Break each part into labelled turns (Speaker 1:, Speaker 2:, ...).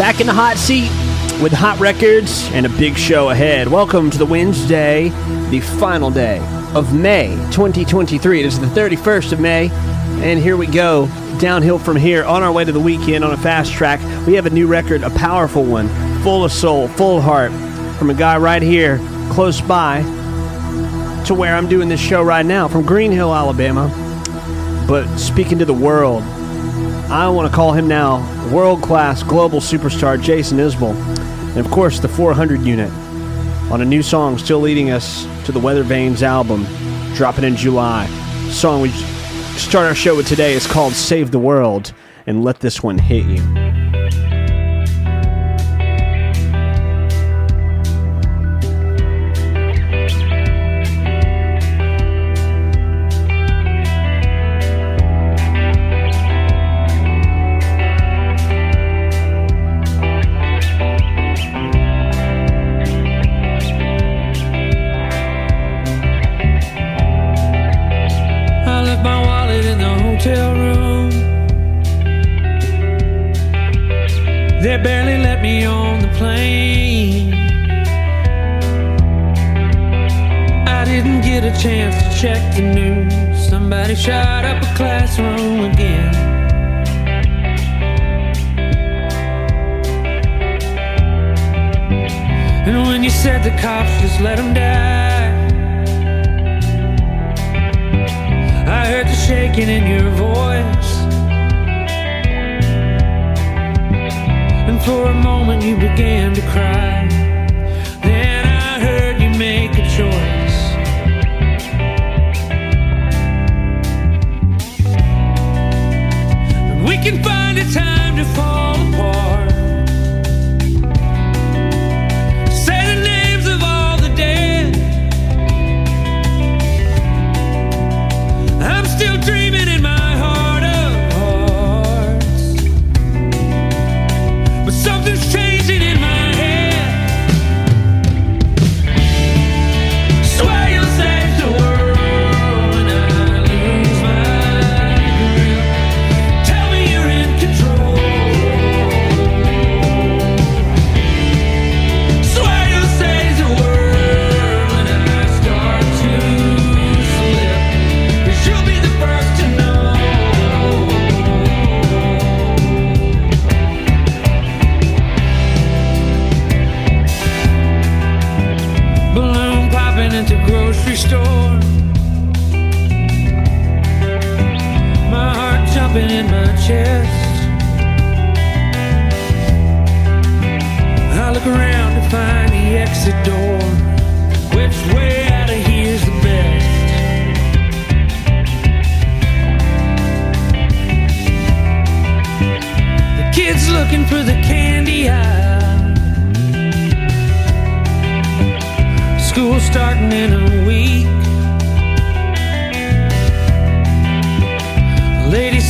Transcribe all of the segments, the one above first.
Speaker 1: Back in the hot seat with hot records and a big show ahead. Welcome to the Wednesday, the final day of May 2023. It is the 31st of May, and here we go. Downhill from here on our way to the weekend on a fast track. We have a new record, a powerful one, full of soul, full of heart, from a guy right here, close by to where I'm doing this show right now, from Green Hill, Alabama. But speaking to the world, I want to call him now world class global superstar Jason Isbell. And of course, the 400 unit on a new song still leading us to the Weathervanes album, dropping in July. The song we start our show with today is called Save the World, and let this one hit you.
Speaker 2: Check the news. Somebody shot up a classroom again. And when you said the cops just let him die. I heard the shaking in your voice. And for a moment you began to cry. Time to fall chest. I look around to find the exit door. Which way out of here's the best? The kids looking for the candy aisle. School starting in a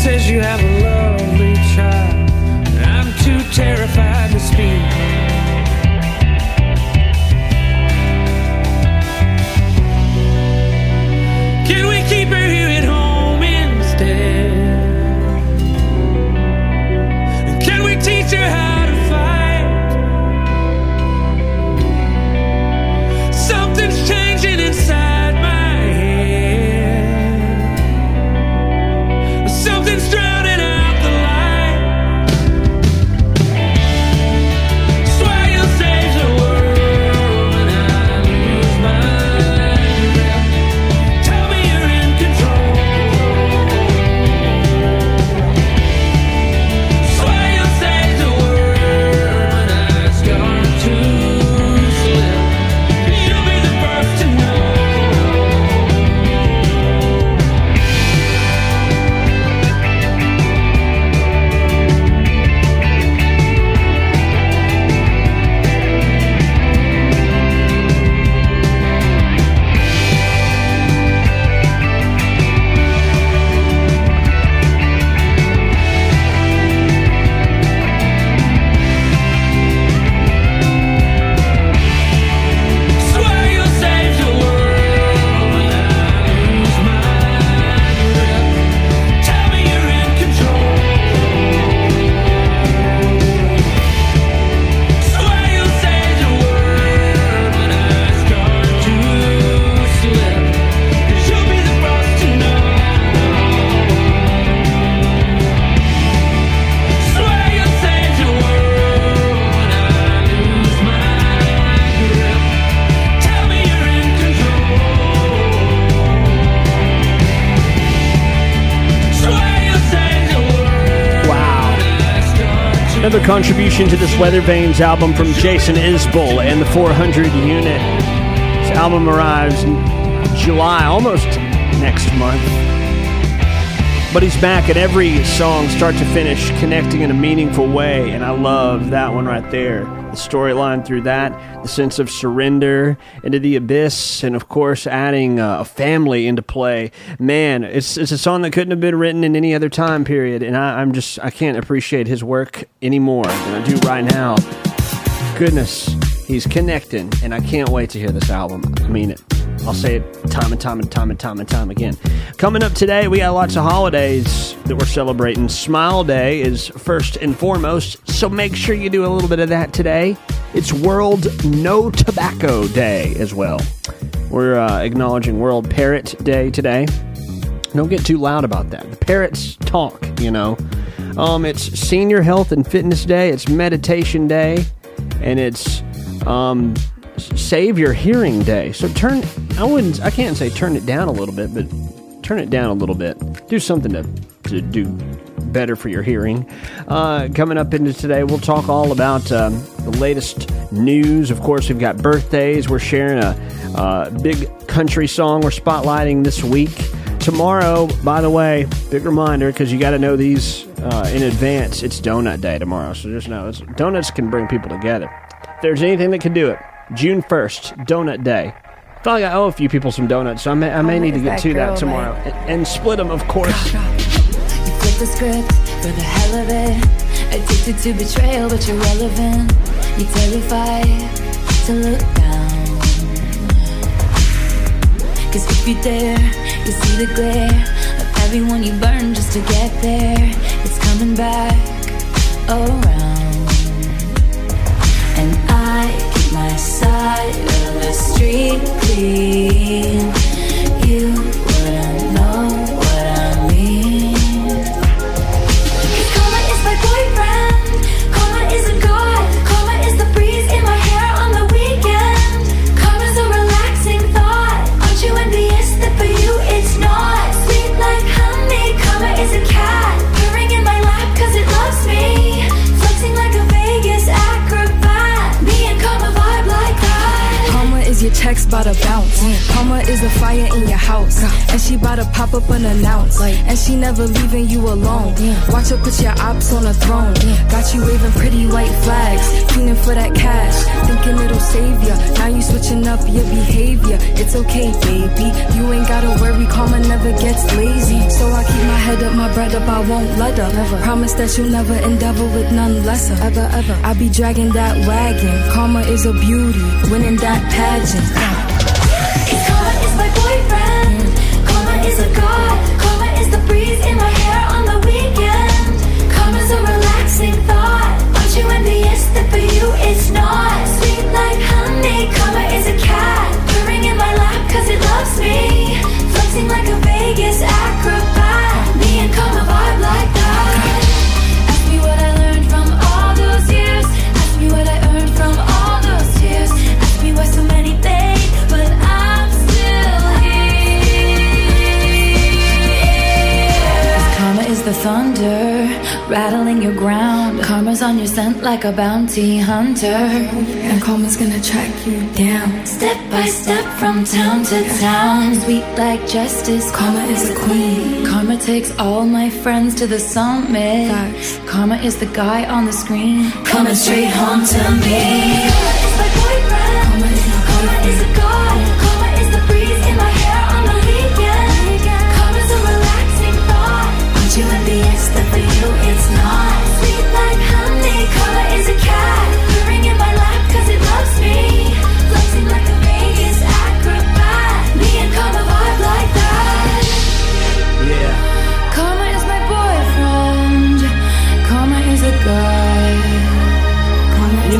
Speaker 2: says you have a lovely
Speaker 1: contribution to this Weathervanes album from Jason Isbell and the 400 unit. This album arrives in July, almost next month. But he's back at every song, start to finish, connecting in a meaningful way, and I love that one right there. The storyline through that, the sense of surrender into the abyss, and of course, adding uh, a family into play. Man, it's it's a song that couldn't have been written in any other time period, and I, I'm just I can't appreciate his work any more than I do right now. Goodness, he's connecting, and I can't wait to hear this album. I mean it. I'll say it time and time and time and time and time again. Coming up today, we got lots of holidays that we're celebrating. Smile Day is first and foremost, so make sure you do a little bit of that today. It's World No Tobacco Day as well. We're uh, acknowledging World Parrot Day today. Don't get too loud about that. The parrots talk, you know. Um, it's Senior Health and Fitness Day. It's Meditation Day, and it's um, Save Your Hearing Day. So turn. I wouldn't. I can't say turn it down a little bit, but turn it down a little bit. Do something to to do better for your hearing. Uh, coming up into today, we'll talk all about um, the latest news. Of course, we've got birthdays. We're sharing a big country song we're spotlighting this week. Tomorrow, by the way, big reminder because you got to know these uh, in advance. It's Donut Day tomorrow, so just know donuts can bring people together. If there's anything that can do it, June 1st, Donut Day. I feel like I owe a few people some donuts, so I may, I may
Speaker 3: Oh,
Speaker 1: need to get to that tomorrow
Speaker 3: right?
Speaker 1: and, and split them, of course.
Speaker 3: You flip the script for the hell of it. Addicted to betrayal, but you're relevant. You're terrified to look down. Cause if you dare, you see the glare of everyone you burn just to get there. It's coming back around. And I my side of the street clean. You
Speaker 4: checks bout to bounce. Karma is a fire in your house. And she bout to pop up unannounced. And she never leaving you alone. Watch her put your ops on a throne. Got you waving pretty white flags. Fiending for that cash. Thinking it'll save ya. Now you switching up your behavior. It's okay, baby. You ain't gotta worry. Karma never gets lazy. So I keep my head up, my bread up. I won't let her. Promise that you'll never endeavor with none lesser. Ever, ever. I be dragging that wagon. Karma is a beauty. Winning that pageant.
Speaker 3: Cause karma is my boyfriend. Karma is a god. Karma is the breeze in my hair on the weekend. Karma's a relaxing thought. Aren't you envious that for you it's not? Sweet like honey. Karma is a cat. The in my lap it loves me. Flexing like a on your scent like a bounty hunter.
Speaker 4: And karma's gonna track you down.
Speaker 3: Step by step from town to town. Sweet like justice, karma is a queen. Karma takes all my friends to the summit. Karma is the guy on the screen. Coming straight home to me.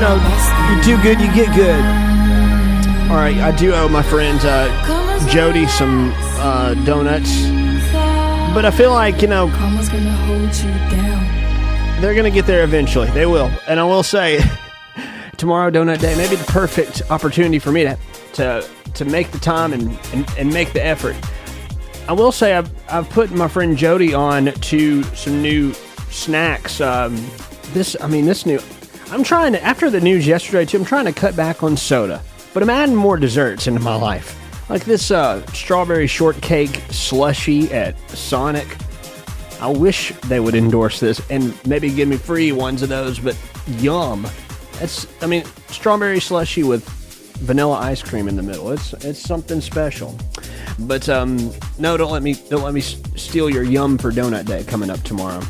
Speaker 1: Know, you do good, you get good. All right, I do owe my friend uh, Jody some uh, donuts, but I feel like you know
Speaker 4: Karma's gonna hold you down.
Speaker 1: they're gonna get there eventually. They will, and I will say, tomorrow donut day may be the perfect opportunity for me to to to make the time and and, and make the effort. I will say I've I've put my friend Jody on to some new snacks. Um, this. I mean, this new. I'm trying to. After the news yesterday, too, I'm trying to cut back on soda, but I'm adding more desserts into my life. Like this uh, strawberry shortcake slushy at Sonic. I wish they would endorse this and maybe give me free ones of those. But yum! That's, I mean, strawberry slushy with vanilla ice cream in the middle. It's it's something special. But um, no, don't let me don't let me steal your yum for donut day coming up tomorrow.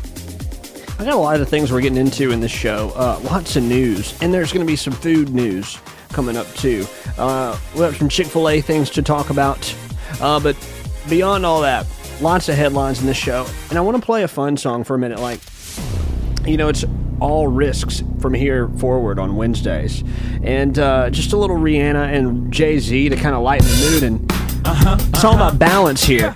Speaker 1: I got a lot of things we're getting into in this show. Uh, lots of news, and there's going to be some food news coming up too. Uh, we have some Chick Fil A things to talk about, uh, but beyond all that, lots of headlines in this show. And I want to play a fun song for a minute, like you know, it's all risks from here forward on Wednesdays. And uh, just a little Rihanna and Jay Z to kind of lighten the mood. And it's all about balance here.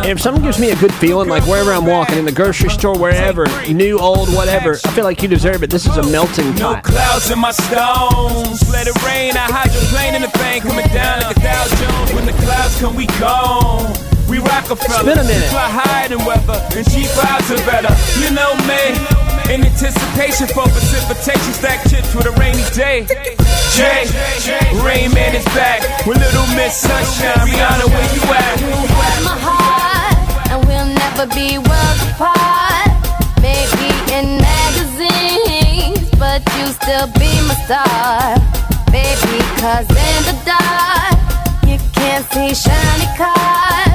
Speaker 1: And if something gives me a good feeling, like wherever I'm walking, in the grocery store, wherever, new, old, whatever, I feel like you deserve it. This is a melting pot.
Speaker 5: No
Speaker 1: pot.
Speaker 5: clouds in my stones. Let it rain. I hydroplane in the thing coming down like a Dow Jones. When the clouds come, we gone. We Rockefeller.
Speaker 1: It's been a minute.
Speaker 5: Fly higher than weather, and cheap vibes are better. You know me. In anticipation for precipitation, stack chips with a rainy day. Jay, Rain Man is back with Little Miss Sunshine. Rihanna, where you at?
Speaker 6: Never be worlds apart. Maybe in magazines, but you still be my star, baby. Cause in the dark, you can't see shiny cars,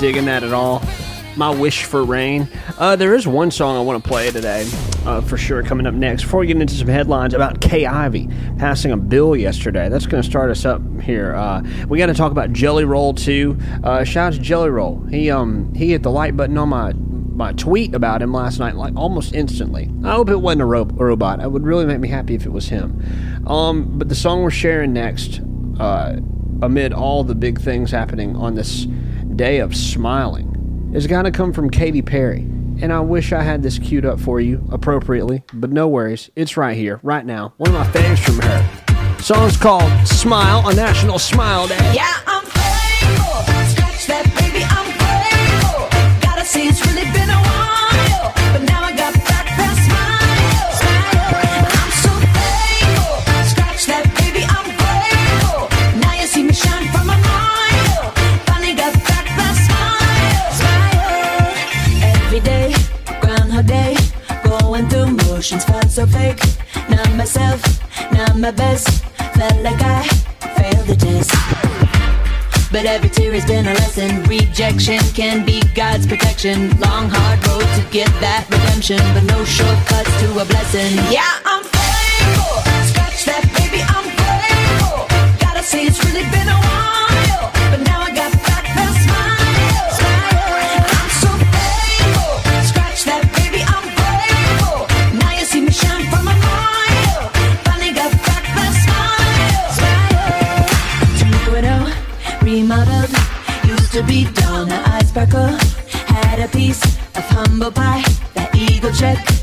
Speaker 1: digging that at all? My wish for rain. Uh, there is one song I want to play today, uh, for sure, coming up next. Before we get into some headlines about Kay Ivey passing a bill yesterday, that's going to start us up here. Uh, we got to talk about Jelly Roll too. Uh, shout out to Jelly Roll. He um he hit the like button on my my tweet about him last night, like almost instantly. I hope it wasn't a, ro- a robot. It would really make me happy if it was him. Um, but the song we're sharing next, uh, amid all the big things happening on this day of smiling, is going to come from Katy Perry. And I wish I had this queued up for you appropriately, but no worries. It's right here, right now. One of my faves from her. Song's called Smile a National Smile Day.
Speaker 7: Yeah, so fake. Not myself, not my best. Felt like I failed the test. But every tear has been a lesson. Rejection can be God's protection. Long, hard road to get that redemption, but no shortcuts to a blessing. Yeah, I'm thankful. Scratch that, baby, I'm grateful. Gotta say, it's really been a while, check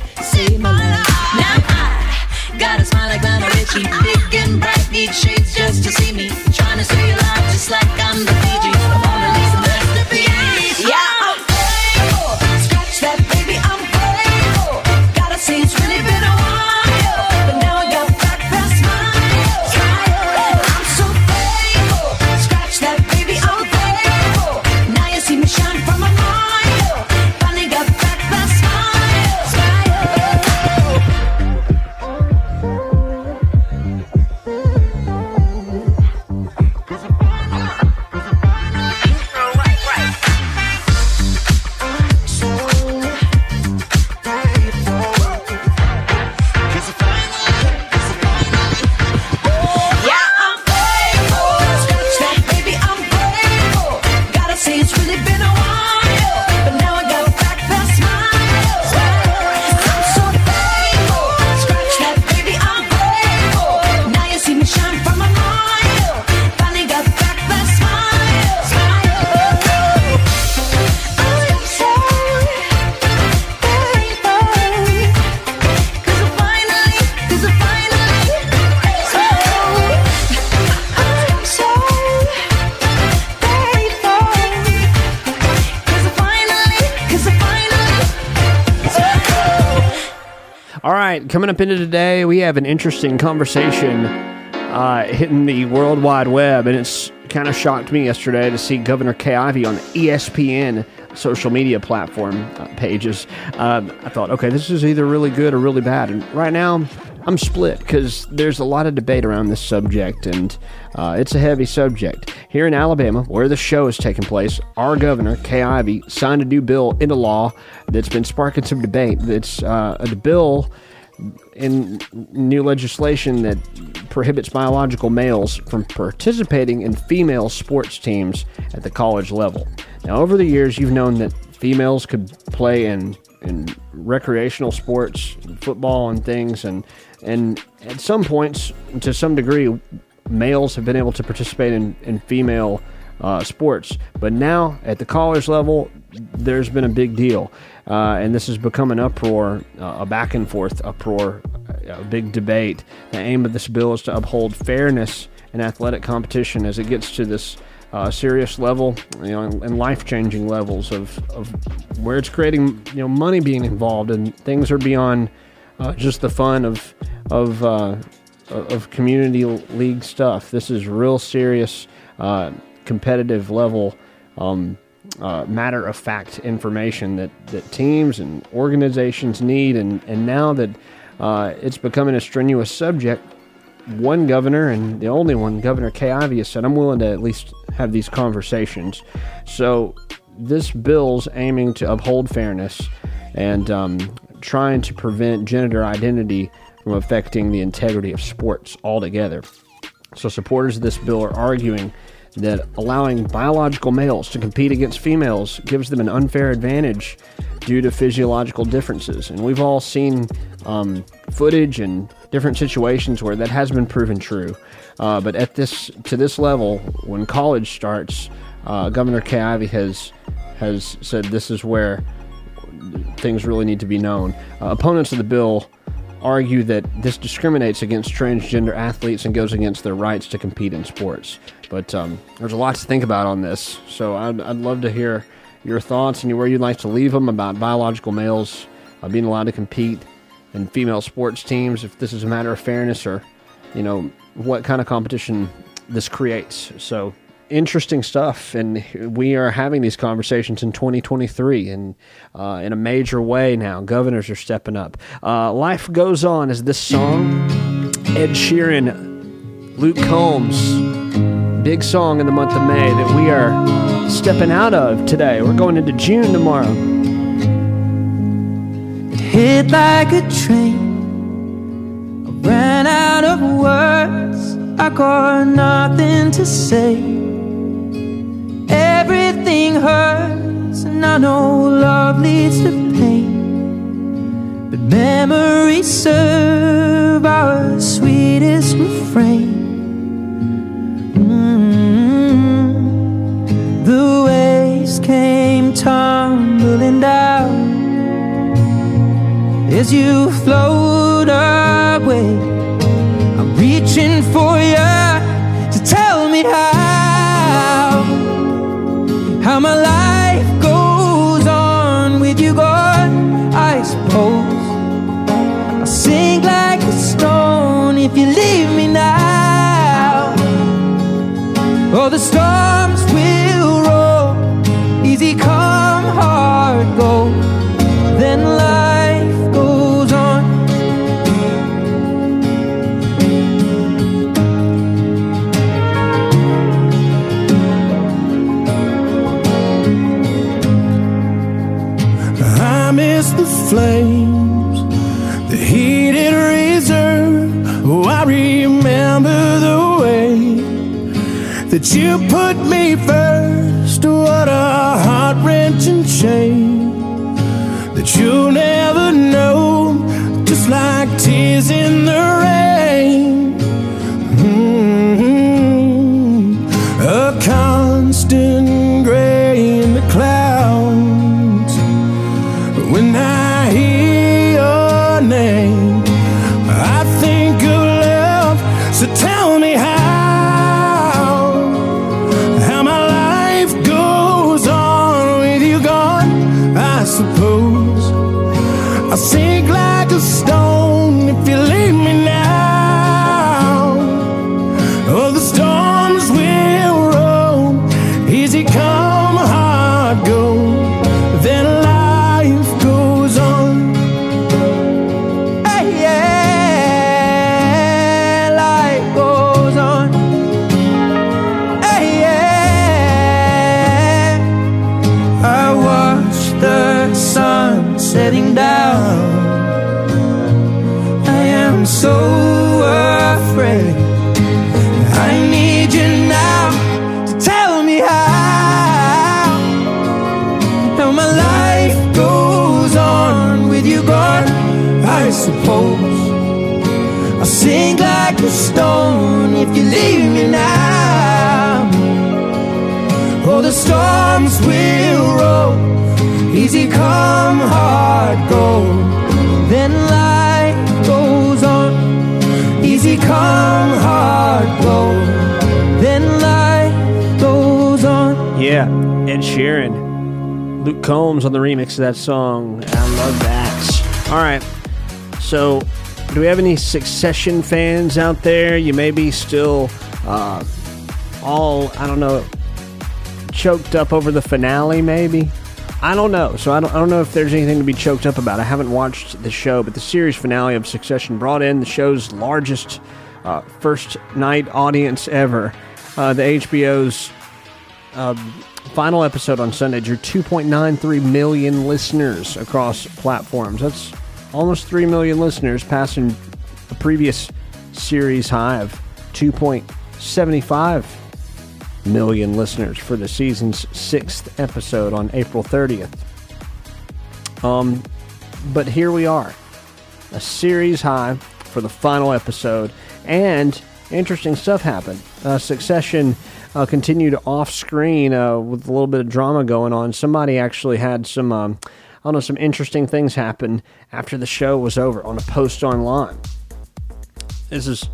Speaker 1: up into today, we have an interesting conversation uh, hitting the World Wide Web, and it's kind of shocked me yesterday to see Governor Kay Ivey on ESPN social media platform uh, pages. Um, I thought, okay, this is either really good or really bad, and right now I'm split because there's a lot of debate around this subject, and uh, it's a heavy subject. Here in Alabama, where the show is taking place, our governor, Kay Ivey, signed a new bill into law that's been sparking some debate. That's uh, a bill in new legislation that prohibits biological males from participating in female sports teams at the college level. Now, over the years, you've known that females could play in in recreational sports, football, and things, and and at some points, to some degree, males have been able to participate in in female uh, sports. But now at the college level, there's been a big deal, uh, and this has become an uproar, uh, a back and forth uproar, a big debate. The aim of this bill is to uphold fairness in athletic competition as it gets to this. Uh, serious level, you know, and, and life-changing levels of, of where it's creating, you know, money being involved, and things are beyond uh, just the fun of of uh, of community league stuff. This is real serious, uh, competitive level, um, uh, matter of fact information that, that teams and organizations need. And, and now that uh, it's becoming a strenuous subject, one governor and the only one, Governor Kay Ivey, has said, I'm willing to at least have these conversations. So this bill's aiming to uphold fairness and um, trying to prevent gender identity from affecting the integrity of sports altogether. So, supporters of this bill are arguing that allowing biological males to compete against females gives them an unfair advantage due to physiological differences. And we've all seen um, footage and different situations where that has been proven true. Uh, but at this to this level, when college starts, uh, Governor Kay has has said this is where things really need to be known. Uh, opponents of the bill argue that this discriminates against transgender athletes and goes against their rights to compete in sports. But um, there's a lot to think about on this, so I'd, I'd love to hear your thoughts and where you'd like to leave them about biological males uh, being allowed to compete in female sports teams. If this is a matter of fairness or, you know, what kind of competition this creates. So interesting stuff, and we are having these conversations in 2023, and uh, in a major way now. Governors are stepping up. Uh, Life goes on is this song. Ed Sheeran, Luke Combs, big song in the month of May that we are stepping out of today. We're going into June tomorrow.
Speaker 8: It hit like a train. I ran out of words, I got nothing to say. Everything hurts, and I know love leads to pain. But memories serve our sweetest refrain. The waves came tumbling down as you float away. I'm reaching for you to tell me how the storms
Speaker 9: that you put me first. What a heart wrenching shame
Speaker 1: Ed Sheeran. Luke Combs on the remix of that song. I love that. All right. So, do we have any Succession fans out there? You may be still uh, all, I don't know, choked up over the finale, maybe? I don't know. So, I don't, I don't know if there's anything to be choked up about. I haven't watched the show, but the series finale of Succession brought in the show's largest uh, first night audience ever. Uh, the HBO's um, Final episode on Sunday drew 2.93 million listeners across platforms. That's almost 3 million listeners, passing the previous series high of 2.75 million listeners for the season's sixth episode on April 30th. Um, but here we are, a series high for the final episode, and interesting stuff happened. Uh, Succession uh, continued off screen uh, with a little bit of drama going on. Somebody actually had some, um, I don't know, some interesting things happen after the show was over on a post online. This is,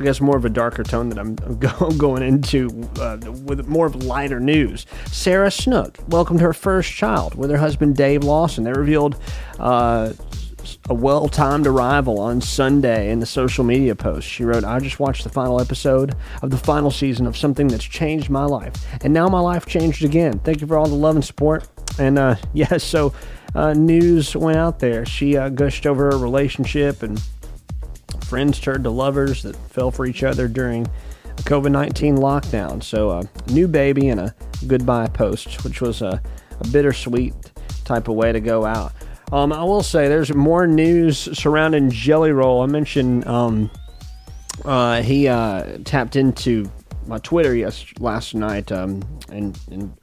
Speaker 1: I guess, more of a darker tone that I'm go- going into uh, with more of lighter news. Sarah Snook welcomed her first child with her husband Dave Lawson. They revealed uh, a well timed arrival on Sunday in the social media post. She wrote, I just watched the final episode of the final season of something that's changed my life. And now my life changed again. Thank you for all the love and support. And uh, yeah, so uh, news went out there. She uh, gushed over her relationship and friends turned to lovers that fell for each other during a COVID 19 lockdown. So, uh, new baby and a goodbye post, which was a, a bittersweet type of way to go out. Um, I will say there's more news surrounding Jelly Roll. I mentioned um, uh, he uh, tapped into my Twitter yes last night, um, and, and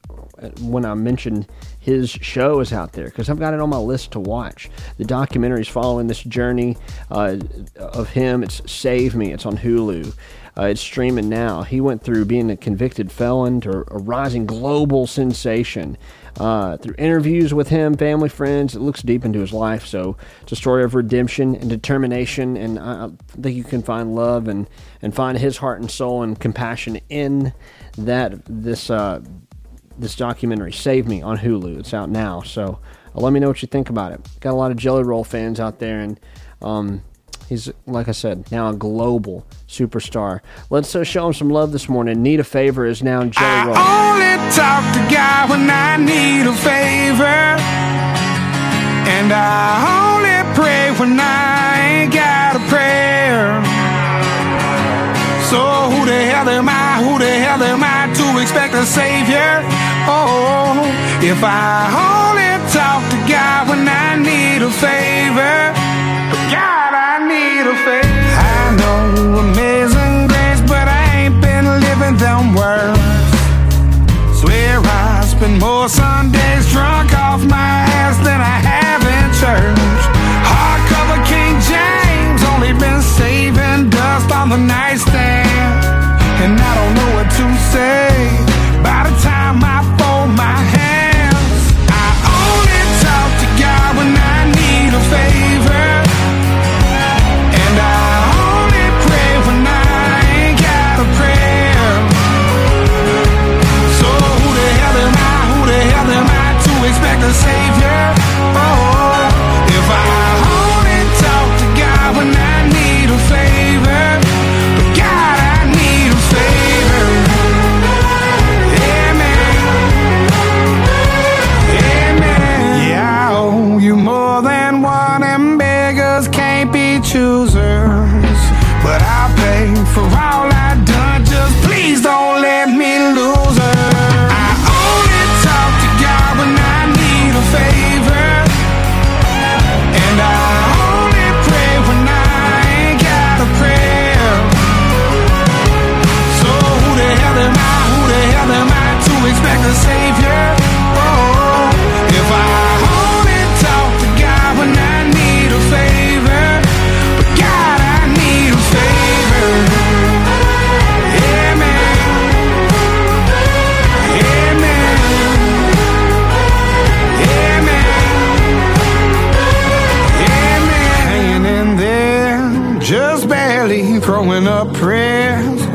Speaker 1: when I mentioned his show is out there because I've got it on my list to watch. The documentary is following this journey uh, of him. It's Save Me. It's on Hulu. Uh, it's streaming now. He went through being a convicted felon to a rising global sensation. Uh, through interviews with him, family, friends, it looks deep into his life. So it's a story of redemption and determination, and I think you can find love and and find his heart and soul and compassion in that this uh, this documentary, Save Me, on Hulu. It's out now. So uh, let me know what you think about it. Got a lot of Jelly Roll fans out there, and um, he's, like I said, now a global superstar. Let's uh, show him some love this morning. Need a Favor is now Jelly Roll.
Speaker 10: only talk to God when I need a favor. And I only pray when I ain't got a prayer. So who the hell am I? Who the hell am I to expect a savior? Oh, if I only talk to God when I need a favor. God, I need a favor. I know amazing grace, but I ain't been living them words. Swear I spend more Sundays drunk off my ass than I have in church. Hardcover King James, only been saving dust on the nightstand. And I don't know what to say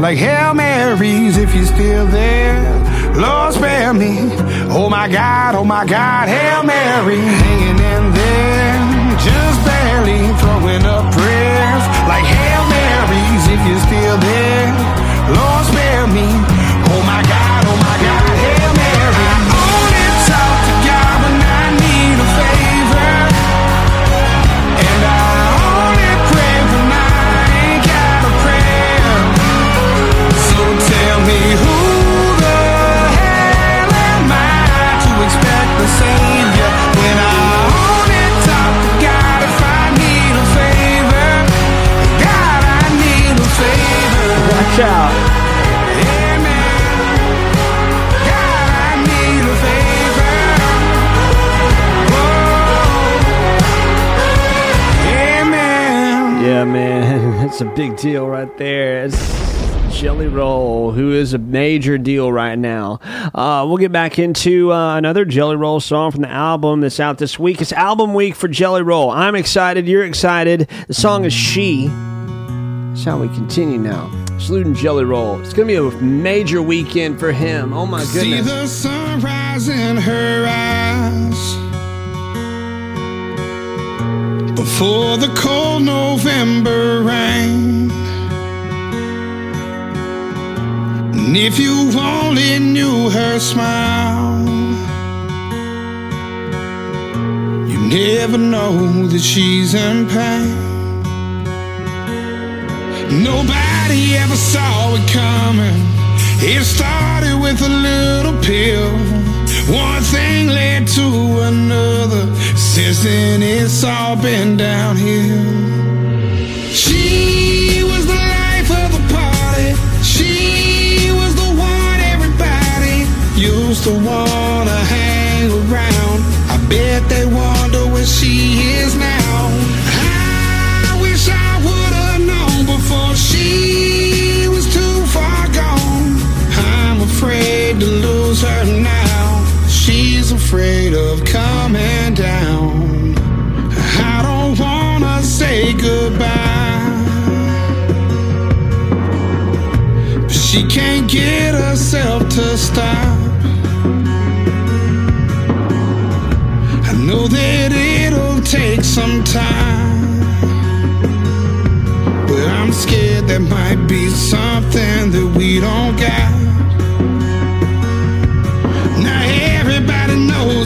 Speaker 10: like Hail Marys if you're still there. Lord, spare me. Oh my God, oh my God, Hail Mary. Hanging in there, just barely throwing up prayers like Hail Marys if you're still there. Lord, spare me. child. Amen.
Speaker 1: Yeah, man, that's a big deal right there. It's- Jelly Roll, who is a major deal right now. Uh, we'll get back into uh, another Jelly Roll song from the album that's out this week. It's album week for Jelly Roll. I'm excited. You're excited. The song is She. That's how we continue now. Saluting Jelly Roll. It's going to be a major weekend for him. Oh, my
Speaker 10: See
Speaker 1: goodness.
Speaker 10: the sunrise in her eyes before the cold November rain. And if you only knew her smile, you never know that she's in pain. Nobody ever saw it coming. It started with a little pill. One thing led to another. Since then, it's all been downhill. She was the life of the party. She was the one everybody used to wanna hang around. I bet they wonder where she is now. To lose her now. She's afraid of coming down. I don't wanna say goodbye. But she can't get herself to stop. I know that it'll take some time. But I'm scared there might be something that we don't got.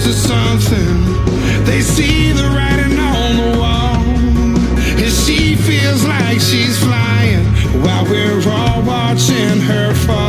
Speaker 10: It's something. They see the writing on the wall. And she feels like she's flying while we're all watching her fall.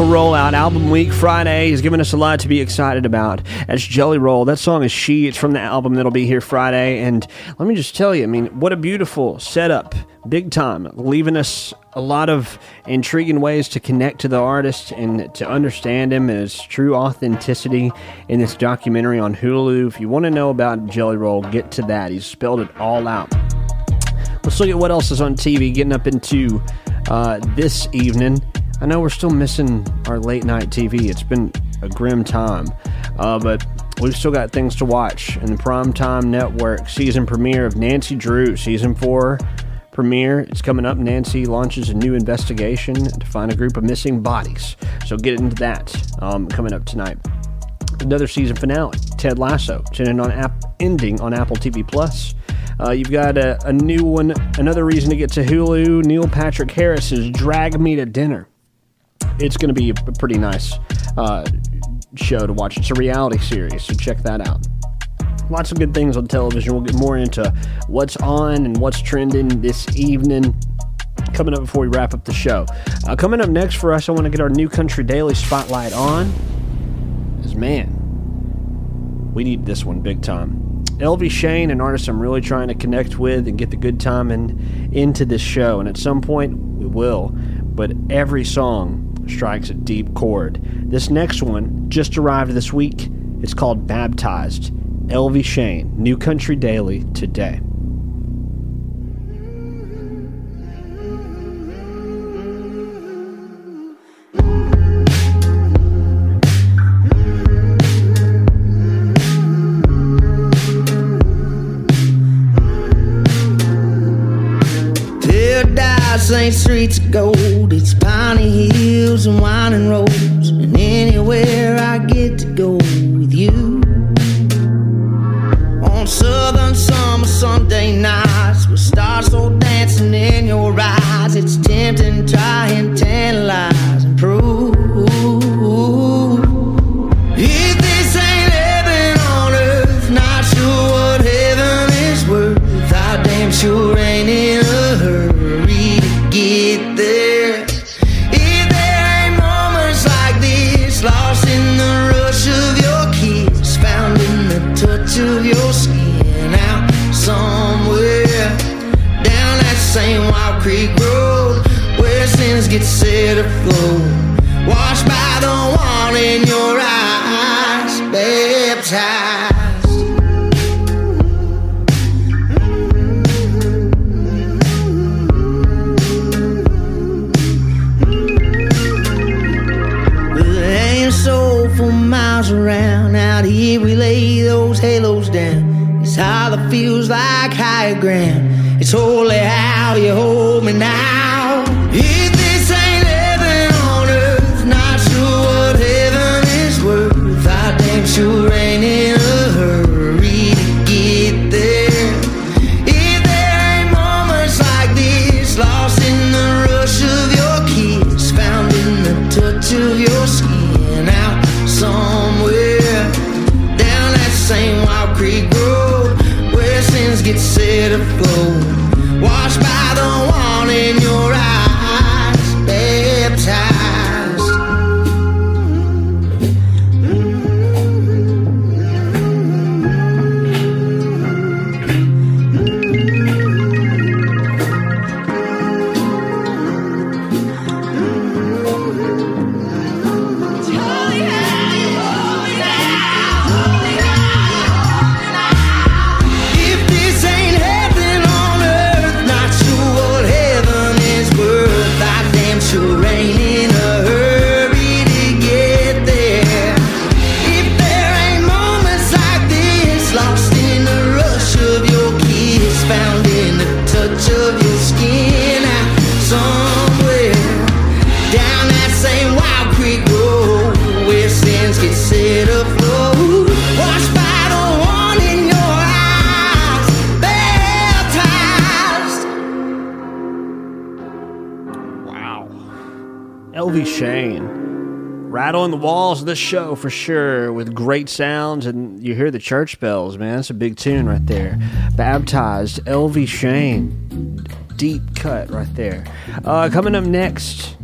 Speaker 1: Beautiful rollout. Album week Friday has given us a lot to be excited about. That's Jelly Roll. That song is She. It's from the album that'll be here Friday. And let me just tell you, I mean, what a beautiful setup. Big time. Leaving us a lot of intriguing ways to connect to the artist and to understand him and his true authenticity in this documentary on Hulu. If you want to know about Jelly Roll, get to that. He's spelled it all out. Let's look at what else is on TV. Getting up into uh, this evening. I know we're still missing our late night TV. It's been a grim time, uh, but we've still got things to watch. In the Primetime Network season premiere of Nancy Drew, season four premiere. It's coming up. Nancy launches a new investigation to find a group of missing bodies. So get into that um, coming up tonight another season finale. Ted Lasso, ending on app, ending on Apple TV Plus. Uh, you've got a, a new one, another reason to get to Hulu. Neil Patrick Harris's Drag Me to Dinner. It's going to be a pretty nice uh, show to watch. It's a reality series, so check that out. Lots of good things on television. We'll get more into what's on and what's trending this evening coming up before we wrap up the show. Uh, coming up next for us, I want to get our New Country Daily Spotlight on. Is man, we need this one big time. Elvie Shane, an artist I'm really trying to connect with and get the good time and into this show. And at some point, we will. But every song strikes a deep chord. This next one just arrived this week. It's called Baptized. Elvie Shane, New Country Daily, today.
Speaker 8: same streets of gold. It's piney hills and winding
Speaker 11: roads. And anywhere I get to go with you. On southern summer Sunday nights, with stars so dancing in your eyes, it's tempting, trying, tantalizing. Ground.
Speaker 1: It's holy Rattling the walls of this show for sure with great sounds, and you hear the church bells, man. That's a big tune right there. Baptized, Elvie Shane. Deep cut right there. Uh, coming up next,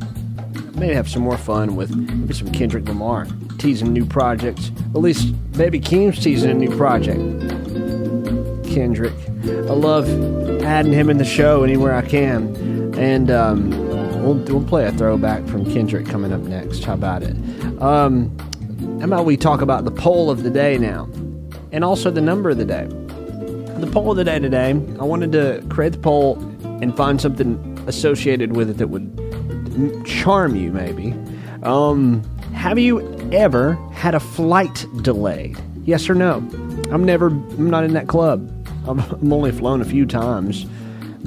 Speaker 1: maybe have some more fun with maybe some Kendrick Lamar teasing new projects. At least maybe Keem's teasing a new project. Kendrick. I love adding him in the show anywhere I can. And um, we'll, we'll play a throwback from Kendrick coming up next. How about it? Um, how about we talk about the poll of the day now? And also the number of the day. The poll of the day today, I wanted to create the poll and find something associated with it that would charm you, maybe. Um, have you ever had a flight delayed? Yes or no? I'm never. I'm not in that club. I'm, I'm only flown a few times,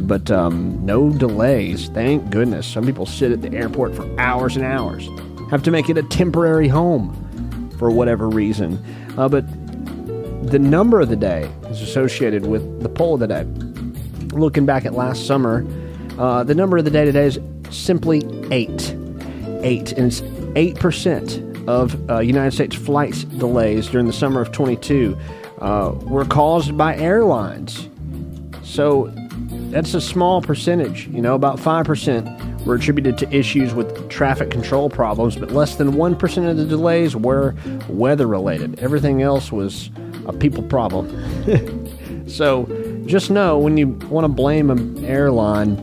Speaker 1: but um, no delays. Thank goodness. Some people sit at the airport for hours and hours, have to make it a temporary home for whatever reason. Uh, but the number of the day is associated with the poll of the day. Looking back at last summer, uh, the number of the day today is simply eight. Eight. And it's 8% of uh, United States flight delays during the summer of 22 uh, were caused by airlines. So that's a small percentage. You know, about 5% were attributed to issues with traffic control problems, but less than 1% of the delays were weather related. Everything else was a people problem. so just know when you want to blame an airline,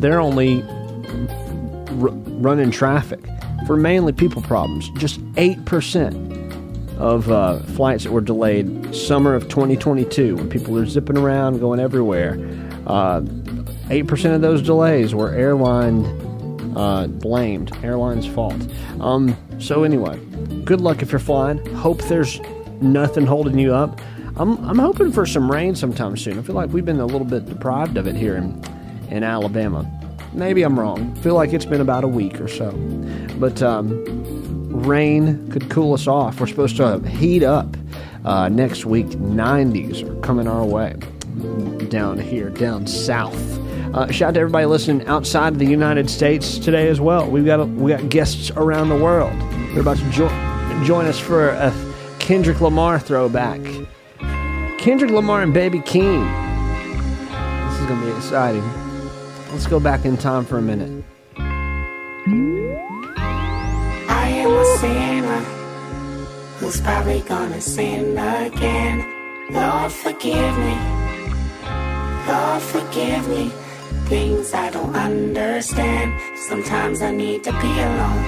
Speaker 1: they're only r- running traffic for mainly people problems. Just 8% of uh, flights that were delayed summer of 2022 when people are zipping around going everywhere uh, 8% of those delays were airline uh, blamed airline's fault. Um, so anyway good luck if you're flying. Hope there's nothing holding you up. I'm, I'm hoping for some rain sometime soon. I feel like we've been a little bit deprived of it here in, in alabama. Maybe i'm wrong. Feel like it's been about a week or so. But um, rain could cool us off. We're supposed to heat up uh, next week. 90s are coming our way down here, down south. Uh, shout out to everybody listening outside of the United States today as well. We've got we got guests around the world. They're about to jo- join us for a Kendrick Lamar throwback. Kendrick Lamar and Baby Keem. This is gonna be exciting. Let's go back in time for a minute.
Speaker 12: I am a sinner who's probably gonna sin again. Lord, forgive me. Lord, forgive me. things I don't understand. Sometimes I need to be alone.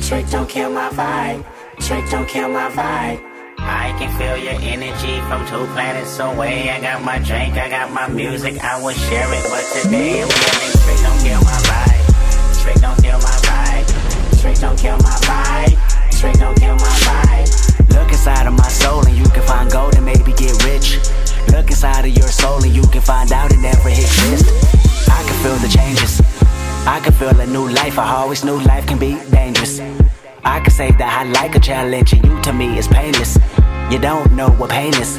Speaker 12: Trick don't kill my vibe. Trick don't kill my vibe.
Speaker 13: I can feel your energy from two planets away. I got my drink, I got my music, I will share it. But today I'm feeling trick, don't kill my vibe. Trick, don't kill my vibe.
Speaker 12: Trick don't kill my vibe. Trick don't kill my vibe.
Speaker 13: Inside of my soul and you can find gold and maybe get rich. Look inside of your soul and you can find out it never exists. I can feel the changes. I can feel a new life. I always knew life can be dangerous. I can say that I like a challenge and you to me is painless. You don't know what pain is.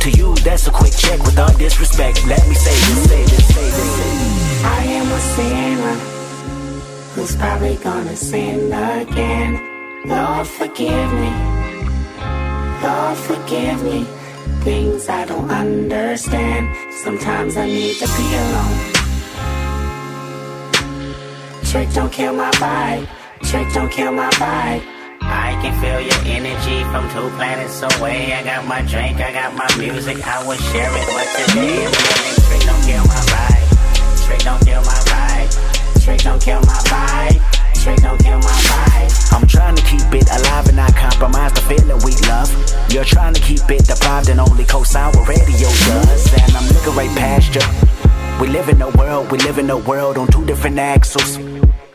Speaker 13: To you, that's a quick check with all disrespect. Let me say this, say this. Say this.
Speaker 12: I am a sinner who's probably gonna sin again. Lord, forgive me. Lord, forgive me. Things I don't understand. Sometimes I need to be alone. Trick don't kill my vibe. Trick don't kill my vibe.
Speaker 13: I can feel your energy from two planets away. I got my drink, I got my music, I will share it. But today I'm trick, don't kill my vibe. Trick, don't kill my vibe.
Speaker 12: Trick don't kill my vibe. Trick don't kill my vibe.
Speaker 13: I'm trying to keep it alive and not compromise the feeling we love. You're trying to keep it deprived and only co-sign what radio does. And I'm looking right past you. We live in a world, we live in a world on two different axles.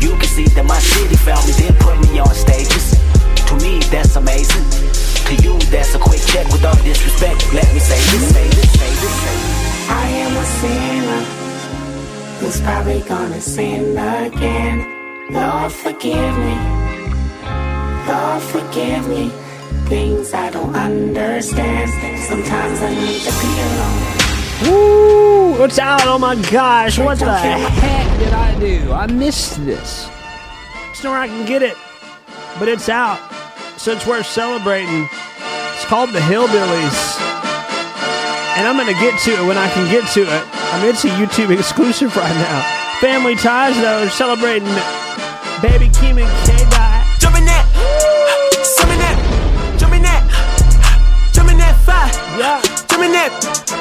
Speaker 13: You can see that my city found me, then put me on stages. To me, that's amazing. To you, that's a quick check with all disrespect. Let me say this, say this, say this, say this.
Speaker 12: I am a sinner who's probably gonna sin again. Lord, forgive me. Lord, forgive me. Things I don't understand. Sometimes I need to be alone.
Speaker 1: Woo! It's out! Oh my gosh! What the heck did I do? I missed this. There's nowhere I can get it, but it's out, so it's worth celebrating. It's called the Hillbillies, and I'm gonna get to it when I can get to it. I mean, it's a YouTube exclusive right now. Family Ties, though, celebrating Baby Keem and K. Dot.
Speaker 14: Jumping that, summon that, jumping that, jumping that fire,
Speaker 1: yeah,
Speaker 14: jumping that, that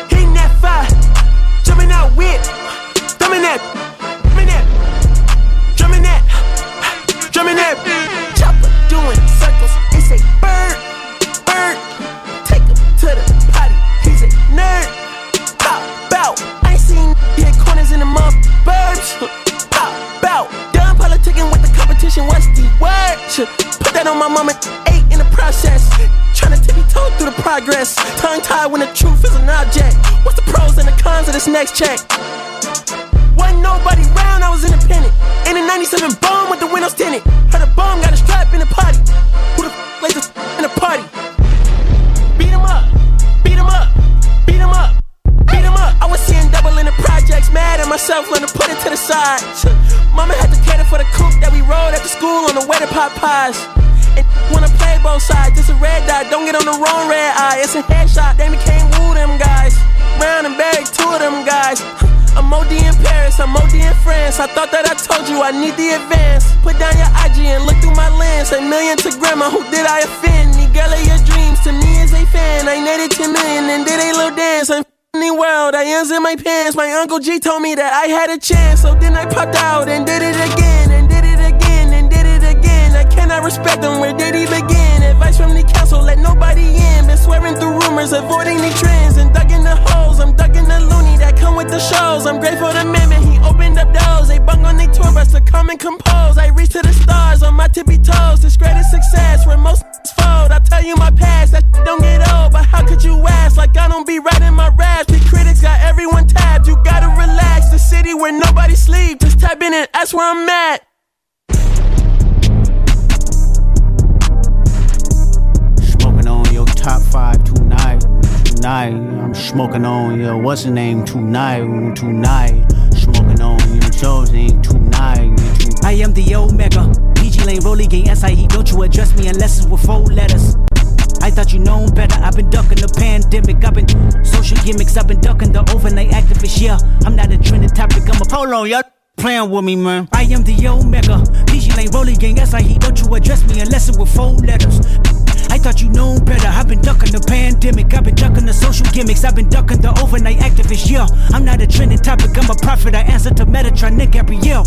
Speaker 14: next check? Million to grandma, who did I offend? The girl of your dreams to me is a fan. I netted 10 million and did a little dance. I'm in the world, I ends in my pants. My uncle G told me that I had a chance. So then I popped out and did it again, and did it again, and did it again. I cannot respect him, where did he begin? Advice from the council, let nobody in. Been swearing through rumors, avoiding the trends. And dug in the holes, I'm ducking the loony that come with the shows. I'm grateful to man, calm and composed. I reach to the stars on my tippy toes. This greatest success where most fold. I tell you my past, that don't get old. But how could you ask? Like I don't be writing my raps. The critics got everyone tabbed. You gotta relax. The city where nobody sleep. Just tap in it. That's where I'm at.
Speaker 15: Smoking on your top five tonight, tonight. I'm smoking on your what's the name tonight, tonight. Smoking on your chosen tonight, tonight.
Speaker 16: I am the Omega. PG Lane, Rolly Gang, SIE. Don't you address me unless it's with four letters. I thought you known better. I've been ducking the pandemic. I've been social gimmicks. I've been ducking the overnight activist. Yeah, I'm not a trending topic. I'm a
Speaker 15: Hold on, y'all playing with me, man.
Speaker 16: I am the Omega. PG Lane, Rolly Gang, SIE. Don't you address me unless it's with four letters. I thought you known better. I've been ducking the pandemic. I've been ducking the social gimmicks. I've been ducking the overnight activists. Yeah, I'm not a trending topic. I'm a prophet. I answer to Metatron, Nick Gabrielle.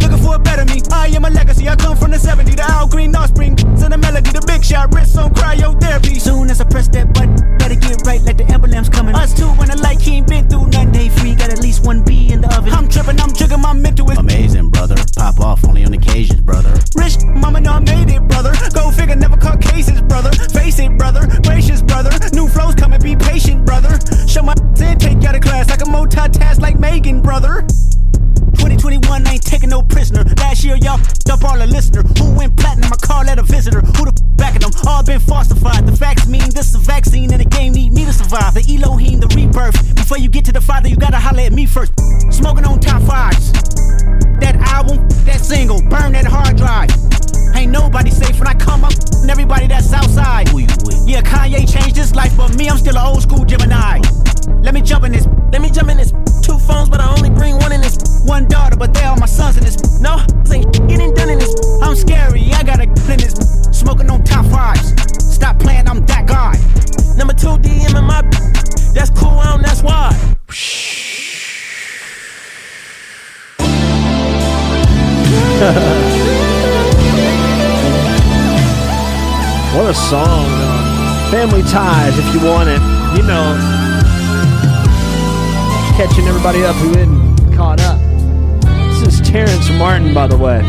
Speaker 17: Looking for a better me. I am a legacy. I come from the 70. The Al Green offspring. Send the melody, the big shot. Wrist on cryotherapy.
Speaker 16: Soon as I press that button, better get right like the emblem's coming.
Speaker 17: Us two when the light he ain't been through nothing.
Speaker 16: Day free, got at least one B in the oven.
Speaker 17: I'm tripping, I'm jigging my mental
Speaker 15: Amazing, brother. Pop off only on occasions, brother.
Speaker 17: Rich mama know I made it, brother. Go figure, never caught cases, brother. Face it, brother. Gracious, brother. New flows coming, be patient, brother. Show my and take you out of class like a multitask like Megan, brother.
Speaker 16: 2021 ain't taking no prisoner. Last year, y'all up all the listener. Who went platinum? I call that a visitor. Who the f- back of them? All been falsified. The facts mean this is a vaccine and the game need me to survive. The Elohim, the rebirth. Before you get to the Father, you gotta holler at me first. Smoking on top fives. That album, that single, burn that hard drive. Ain't nobody safe when I come up,
Speaker 1: Family Ties, if you want it. You know, catching everybody up who isn't caught up. This is Terrence Martin, by the way.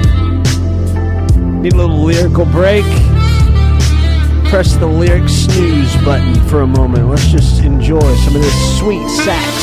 Speaker 1: Need a little lyrical break. Press the lyric snooze button for a moment. Let's just enjoy some of this sweet sax.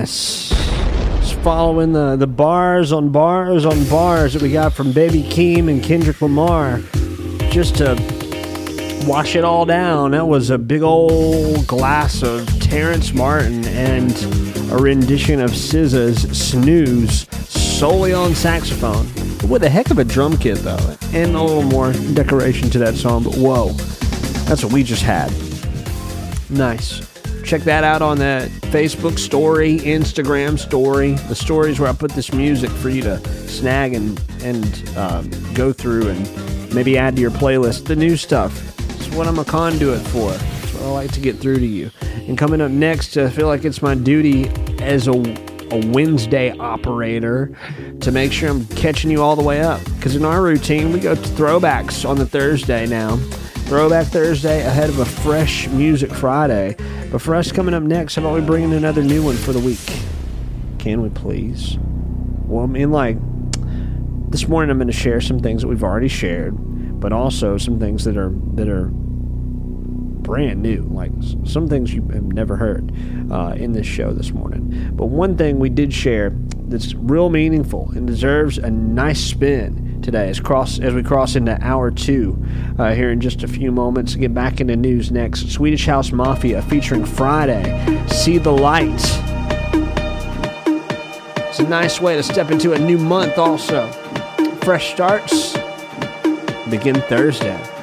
Speaker 1: Madness. Just following the, the bars on bars on bars that we got from Baby Keem and Kendrick Lamar. Just to wash it all down, that was a big old glass of Terrence Martin and a rendition of SZA's Snooze solely on saxophone. With a heck of a drum kit, though, and a little more decoration to that song, but whoa, that's what we just had. Nice. Check that out on the Facebook story, Instagram story. The stories where I put this music for you to snag and and um, go through and maybe add to your playlist. The new stuff. It's what I'm a conduit for. It's what I like to get through to you. And coming up next, I feel like it's my duty as a a Wednesday operator to make sure I'm catching you all the way up. Because in our routine, we go to throwbacks on the Thursday now. Throwback Thursday ahead of a fresh Music Friday. But for us coming up next, how about we bring in another new one for the week? Can we please? Well, I mean, like, this morning I'm going to share some things that we've already shared, but also some things that are that are brand new. Like some things you have never heard uh, in this show this morning. But one thing we did share that's real meaningful and deserves a nice spin today as cross as we cross into hour two uh, here in just a few moments. Get back into news next. Swedish House Mafia featuring Fridayy. See the lights. It's a nice way to step into a new month. Also, fresh starts begin Thursday.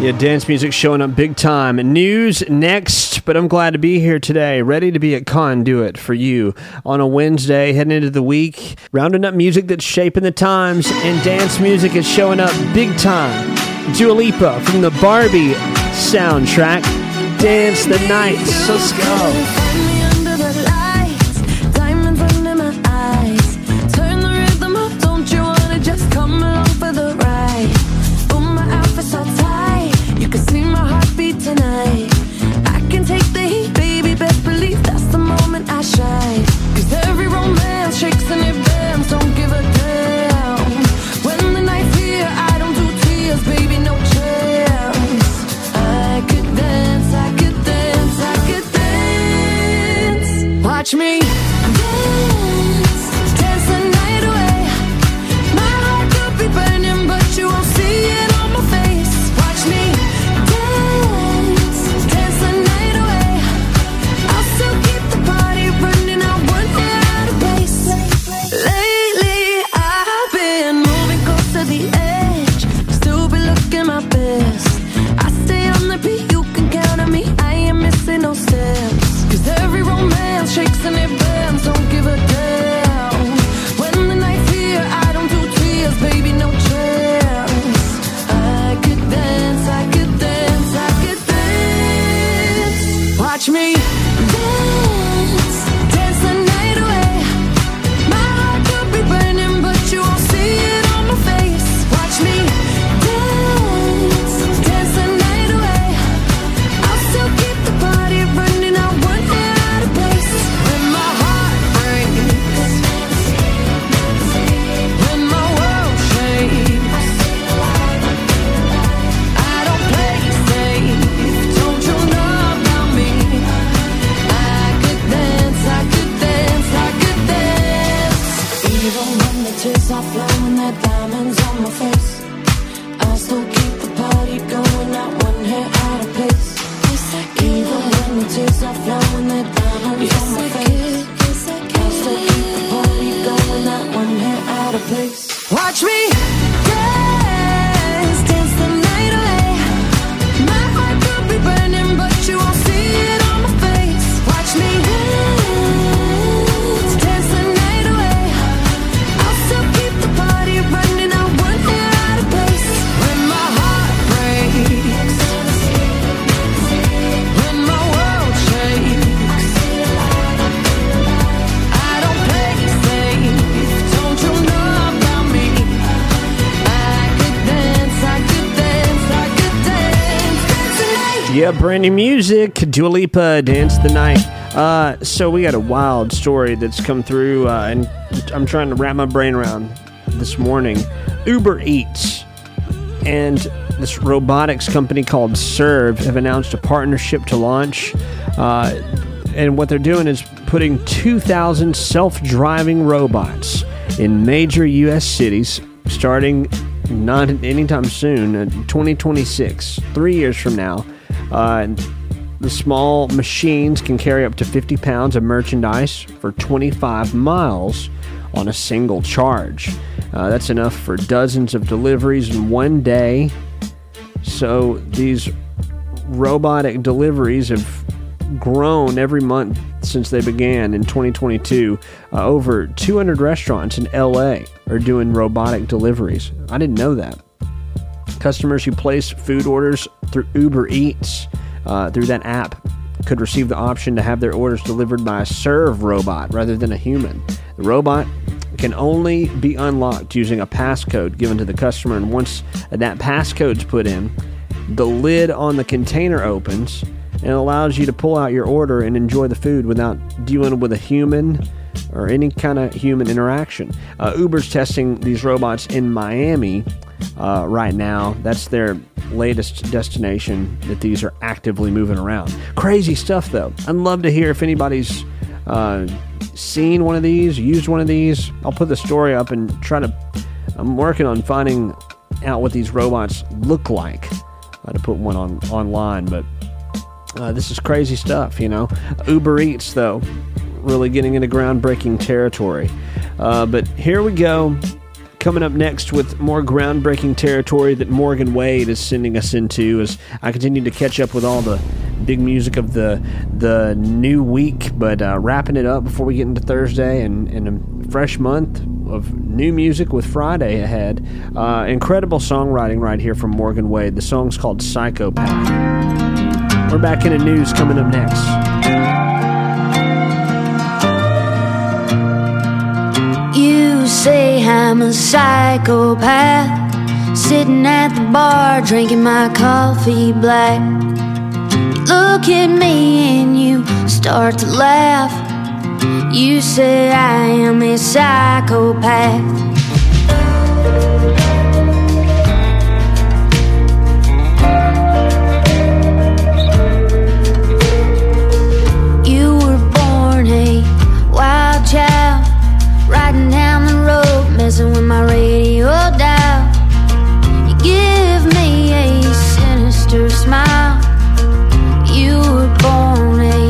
Speaker 7: Yeah, dance music showing up big time. News next, but I'm glad to be here today, ready to be at Conduit for you on a Wednesday, heading into the week, rounding up music that's shaping the times, and dance music is showing up big time. Dua Lipa from the Barbie soundtrack, Dance the Nights. Let's go. Yeah, brand new music. Dua Lipa, Dance the Night. Uh, so we got a wild story that's come through, uh, and I'm trying to wrap my brain around this morning. Uber Eats and this robotics company called Serve have announced a partnership to launch. Uh, and what they're doing is putting 2,000 self driving robots in major U.S. cities starting not anytime soon, uh, 2026, three years from now. Uh, the small machines can carry up to 50 pounds of merchandise for 25 miles on a single charge. Uh, that's enough for dozens of deliveries in one day. So these robotic deliveries have grown every month since they began in 2022. Uh, over 200 restaurants in LA are doing robotic deliveries. I didn't know that. Customers who place food orders through Uber Eats uh, through that app could receive the option to have their orders delivered by a serve robot rather than a human. The robot can only be unlocked using a passcode given to the customer, and once that passcode's put in, the lid on the container opens and allows you to pull out your order and enjoy the food without dealing with a human or any kind of human interaction. Uh, Uber's testing these robots in Miami uh, right now. That's their latest destination that these are actively moving around. Crazy stuff, though. I'd love to hear if anybody's uh, seen one of these, used one of these. I'll put the story up and try to. I'm working on finding out what these robots look like. uh, to put one on online, but uh, this is crazy stuff, you know. Uber Eats, though, really getting into groundbreaking territory. Uh, but here we go.
Speaker 1: Coming up next with more groundbreaking territory that Morgan Wade is sending us into as I continue to catch up with all the big music of the the new week, but uh, wrapping it up before we get into Thursday and, and a fresh month of new music with Friday ahead. Uh, incredible songwriting right here from Morgan Wade. The song's called Psychopath. We're back into news coming up next.
Speaker 18: Say I'm a psychopath, sitting at the bar drinking my coffee black. Look at me and you start to laugh. You say I am a psychopath. You were born a wild child, riding the road, messing with my radio dial. You give me a sinister smile. You were born a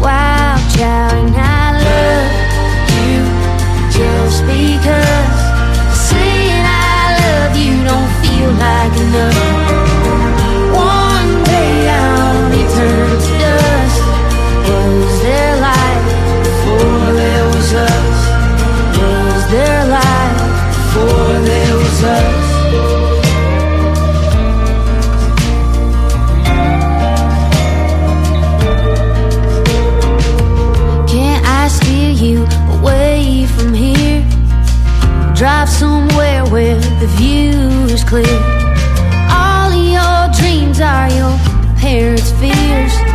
Speaker 18: wild child, and I love you just because saying I love you don't feel like enough. Clear. All your dreams are your parents' fears.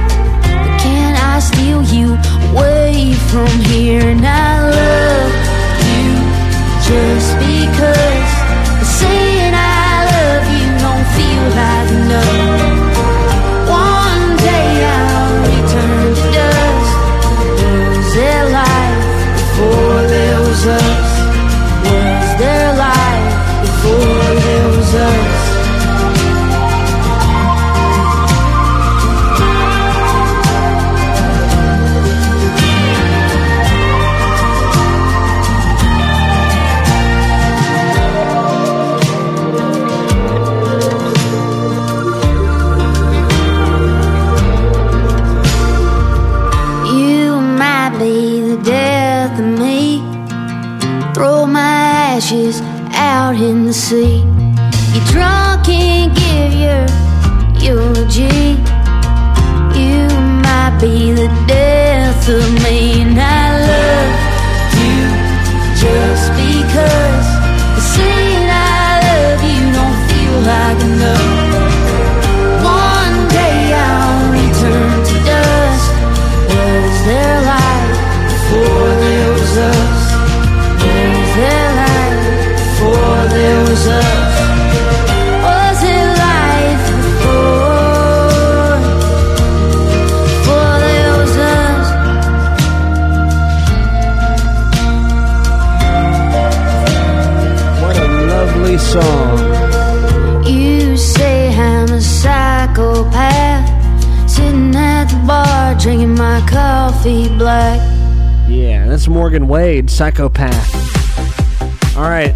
Speaker 18: Psychopath.
Speaker 1: All right,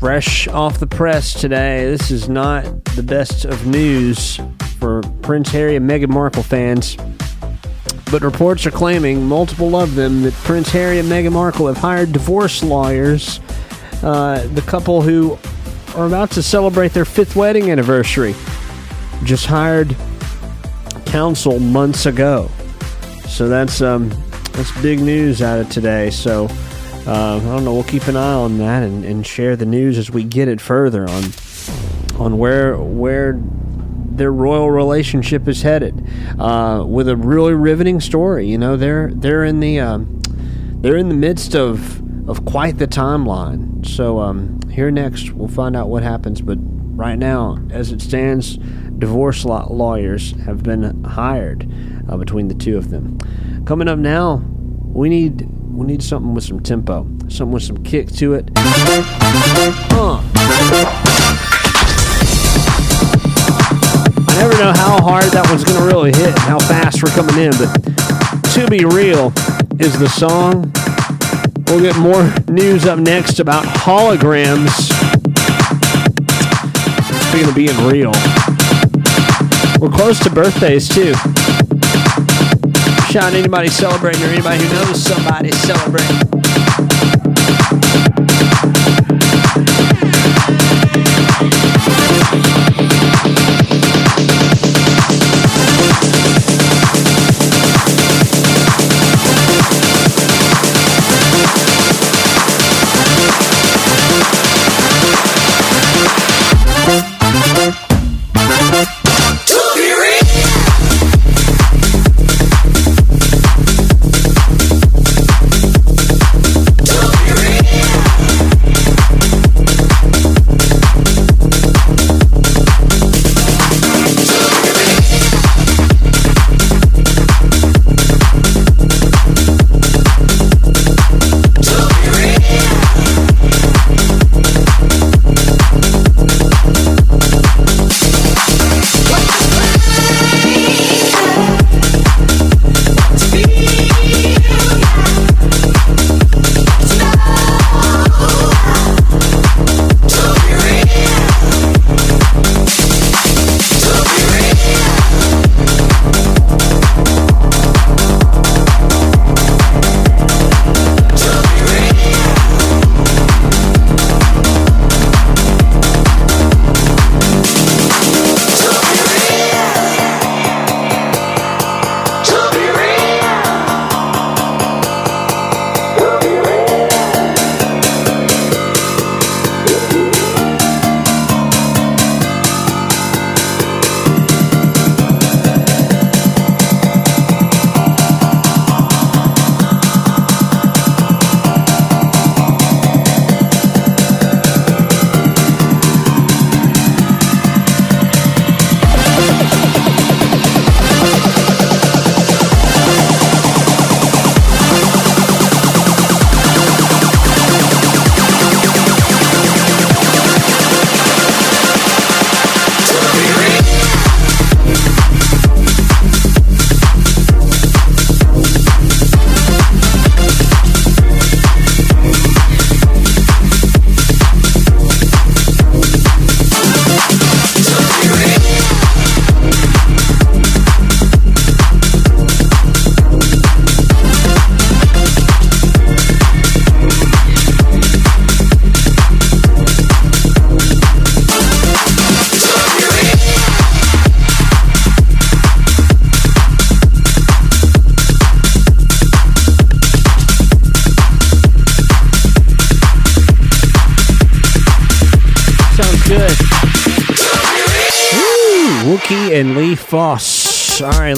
Speaker 1: fresh off the press today. This is not the best of news for Prince Harry and Meghan Markle fans. But reports are claiming, multiple of them, that Prince Harry and Meghan Markle have hired divorce lawyers. Uh, the couple who are about to celebrate their fifth wedding anniversary just hired counsel months ago. So that's um, that's big news out of today. So uh, I don't know. We'll keep an eye on that and, and share the news as we get it further on on where where their royal relationship is headed. Uh, with a really riveting story. You know, they're they're in the um, they're in the midst of of quite the timeline. So um, here next, we'll find out what happens. But right now, as it stands, divorce law- lawyers have been hired uh, between the two of them. Coming up now, we need we need something with some tempo, something with some kick to it. Uh. I never know how hard that one's going to really hit, and how fast we're coming in, but "To Be Real" is the song. We'll get more news up next about holograms. Speaking of being real, we're close to birthdays too. Shout anybody celebrating or anybody who knows somebody celebrating.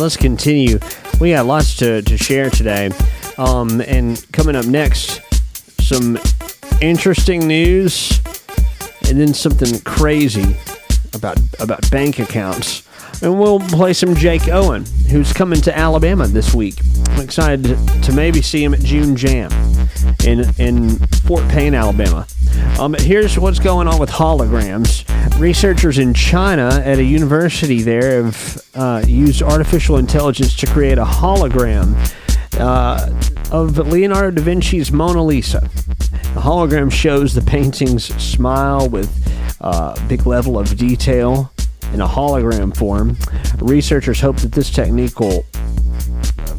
Speaker 1: Let's continue. We got lots to, to share today. Um, and coming up next, some interesting news and then something crazy about about bank accounts. And we'll play some Jake Owen, who's coming to Alabama this week. I'm excited to, maybe see him at June Jam in in Fort Payne, Alabama. Um, here's what's going on with holograms. Researchers in China at a university there have uh, used artificial intelligence to create a hologram uh, of Leonardo da Vinci's Mona Lisa. The hologram shows the painting's smile with uh, a big level of detail in a hologram form. Researchers hope that this technique will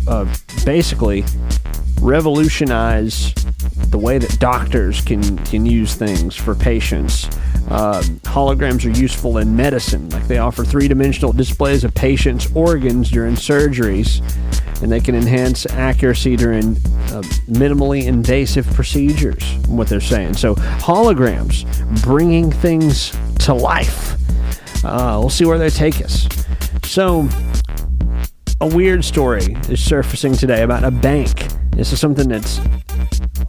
Speaker 1: uh, basically revolutionize the way that doctors can, can use things for patients. Uh, holograms are useful in medicine, like they offer three dimensional displays of patients' organs during surgeries, and they can enhance accuracy during uh, minimally invasive procedures, what they're saying. So, holograms bringing things to life. Uh, we'll see where they take us. So, a weird story is surfacing today about a bank. This is something that's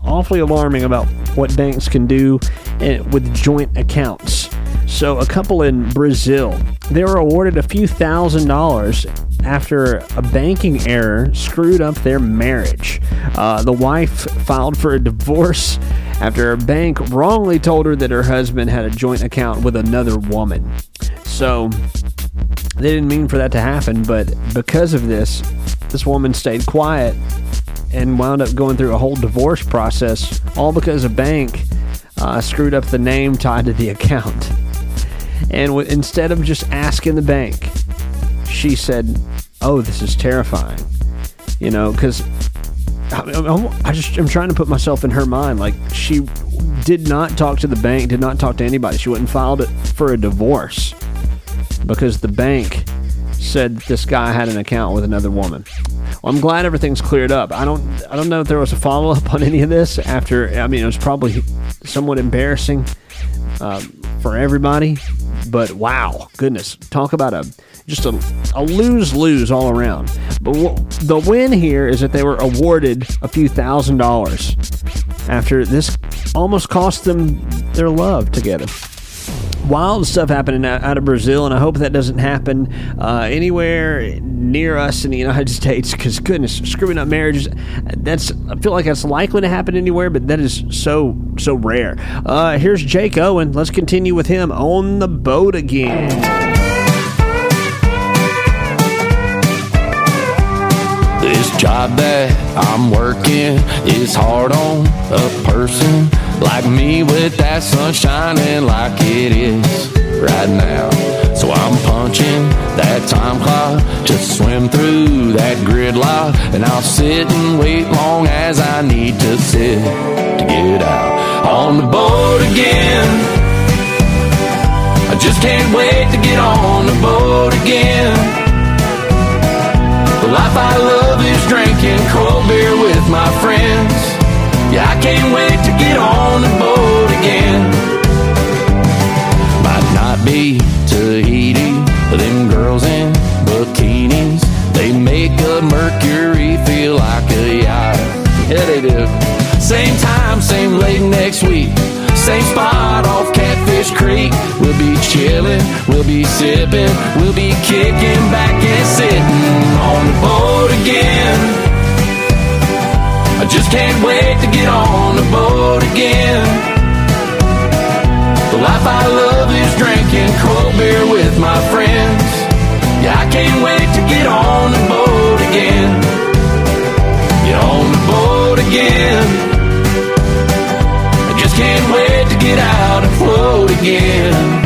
Speaker 1: awfully alarming about what banks can do eh, with joint accounts. So, a couple in Brazil, they were awarded a few thousand dollars after a banking error screwed up their marriage. Uh, the wife filed for a divorce after a bank wrongly told her that her husband had a joint account with another woman. So, they didn't mean for that to happen, but because of this, this woman stayed quiet and wound up going through a whole divorce process, all because a bank uh, screwed up the name tied to the account. And w- instead of just asking the bank, she said, "Oh, this is terrifying," you know, because I, just I'm trying to put myself in her mind. Like she did not talk to the bank, did not talk to anybody. She went and filed it for a divorce because the bank said this guy had an account with another woman. Well, I'm glad everything's cleared up. I don't I don't know if there was a follow up on any of this after. I mean, it was probably somewhat embarrassing um, for everybody. But wow, goodness, talk about a just a, a lose lose all around. But w- the win here is that they were awarded a few thousand dollars after this almost cost them their love together wild stuff happening out of Brazil, and I hope that doesn't happen uh, anywhere near us in the United States. Because goodness, screwing up marriages, that's I feel like that's likely to happen anywhere, but that is so so rare. Uh, here's Jake Owen. Let's continue with him on the boat again.
Speaker 19: This job that I'm working is hard on a person like me with that sun shining like it is right now. So I'm punching that time clock to swim through that gridlock, and I'll sit and wait long as I need to sit to get out on the boat again. I just can't wait to get on the boat again. The life I love is drinking cold beer with my friends. Yeah, I can't wait to get on the boat again. Might not be Tahiti, them girls in bikinis, they make a Mercury feel like a yacht. Yeah, they do. Same time, same late next week. Same spot off Catfish Creek. We'll be chilling, we'll be sipping, we'll be kicking back and sitting on the boat again. Just can't wait to get on the boat again. The life I love is drinking cold beer with my friends. Yeah, I can't wait to get on the boat again. Get on the boat again. I just can't wait to get out and float again.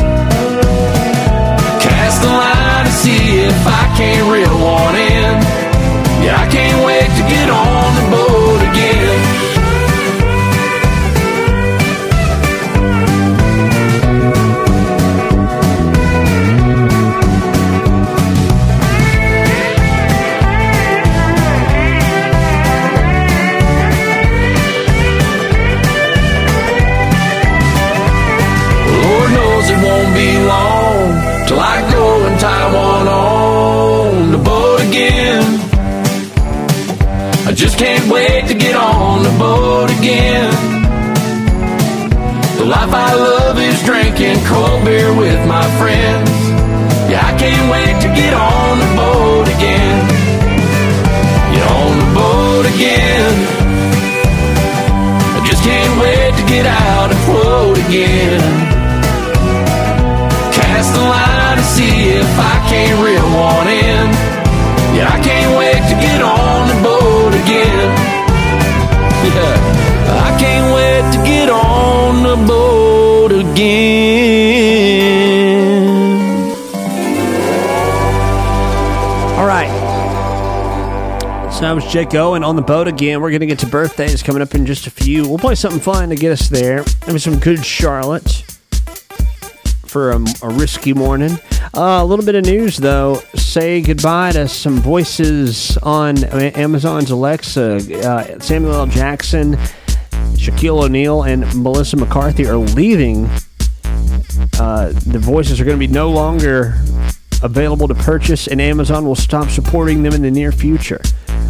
Speaker 19: Again. The life I love is drinking cold beer with my friends. Yeah, I can't wait to get on the boat again. Get on the boat again. I just can't wait to get out and float again. Cast the line and see if I can't reel one in. Again.
Speaker 1: All right. So that was Jake Owen on the boat again. We're going to get to birthdays coming up in just a few. We'll play something fun to get us there. Maybe some good Charlotte for a, a risky morning. Uh, a little bit of news, though. Say goodbye to some voices on Amazon's Alexa. Uh, Samuel L. Jackson, Shaquille O'Neal, and Melissa McCarthy are leaving. Uh, the voices are going to be no longer available to purchase, and Amazon will stop supporting them in the near future.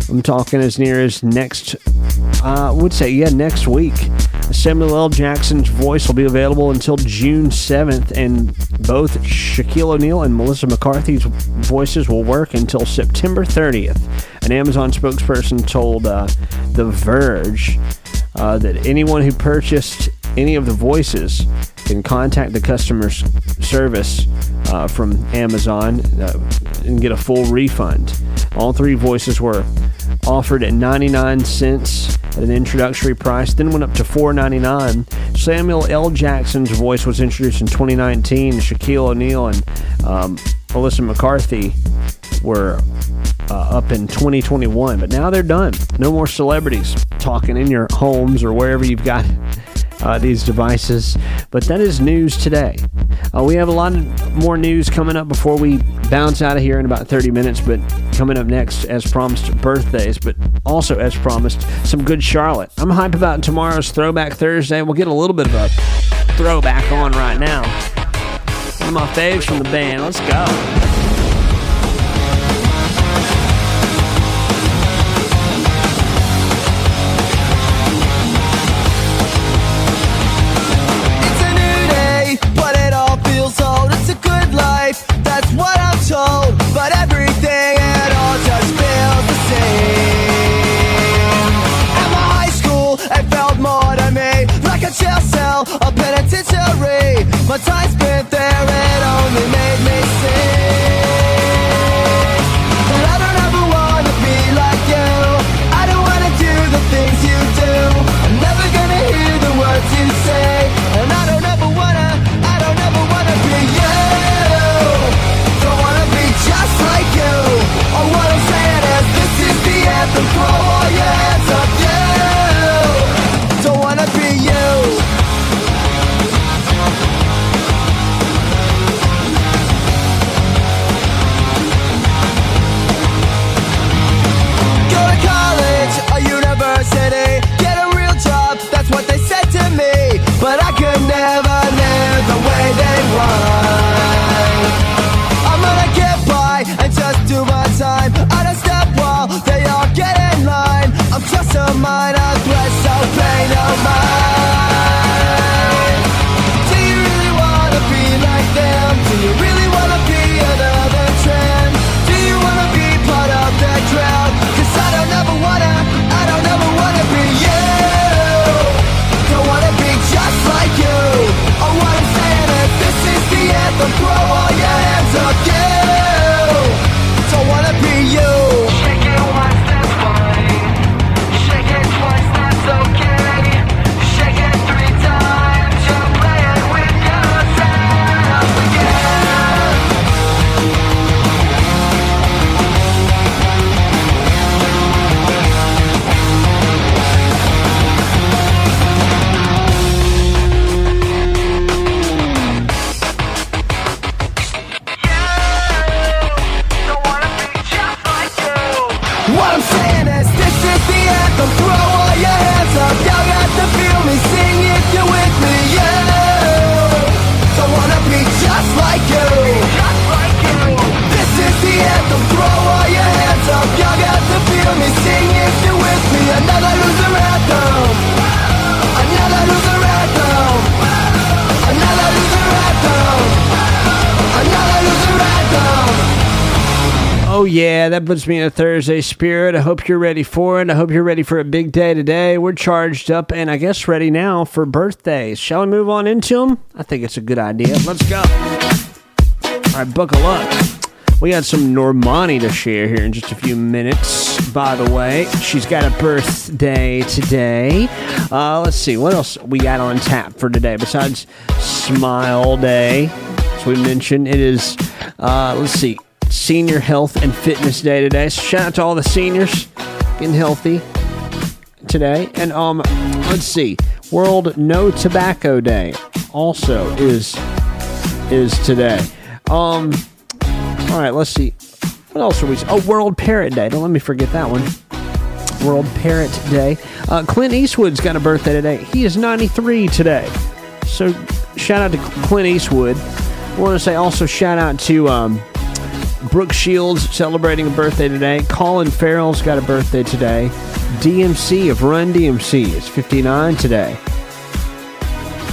Speaker 1: I'm talking as near as next, uh, I would say, yeah, next week. Samuel L. Jackson's voice will be available until June 7th, and both Shaquille O'Neal and Melissa McCarthy's voices will work until September 30th. An Amazon spokesperson told uh, The Verge uh, that anyone who purchased any of the voices can contact the customer service uh, from Amazon uh, and get a full refund. All three voices were offered at 99 cents at an introductory price, then went up to 4.99. Samuel L. Jackson's voice was introduced in 2019. Shaquille O'Neal and um, Alyssa McCarthy were uh, up in 2021, but now they're done. No more celebrities talking in your homes or wherever you've got uh, these devices. But that is news today. Uh, we have a lot more news coming up before we bounce out of here in about 30 minutes. But coming up next, as promised, birthdays, but also as promised, some good Charlotte. I'm hype about tomorrow's Throwback Thursday. We'll get a little bit of a throwback on right now. One of my faves from the band. Let's go.
Speaker 20: Penitentiary. Yeah,
Speaker 1: that puts me in a Thursday spirit. I hope you're ready for it. I hope you're ready for a big day today. We're charged up and I guess ready now for birthdays. Shall we move on into them? I think it's a good idea. Let's go. All right, buckle up. We got some Normani to share here in just a few minutes. By the way, she's got a birthday today. Uh, let's see, what else we got on tap for today besides Smile Day? As we mentioned, it is, uh, let's see, Senior Health and Fitness Day today. So shout out to all the seniors getting healthy today. And um, let's see, World No Tobacco Day also is is today. Um, all right, let's see, what else are we? Oh, World Parrot Day. Don't let me forget that one. World Parrot Day. Uh, Clint Eastwood's got a birthday today. He is 93 today. So shout out to Clint Eastwood. I want to say also shout out to um, Brooke Shields celebrating a birthday today. Colin Farrell's got a birthday today. DMC of Run DMC is 59 today.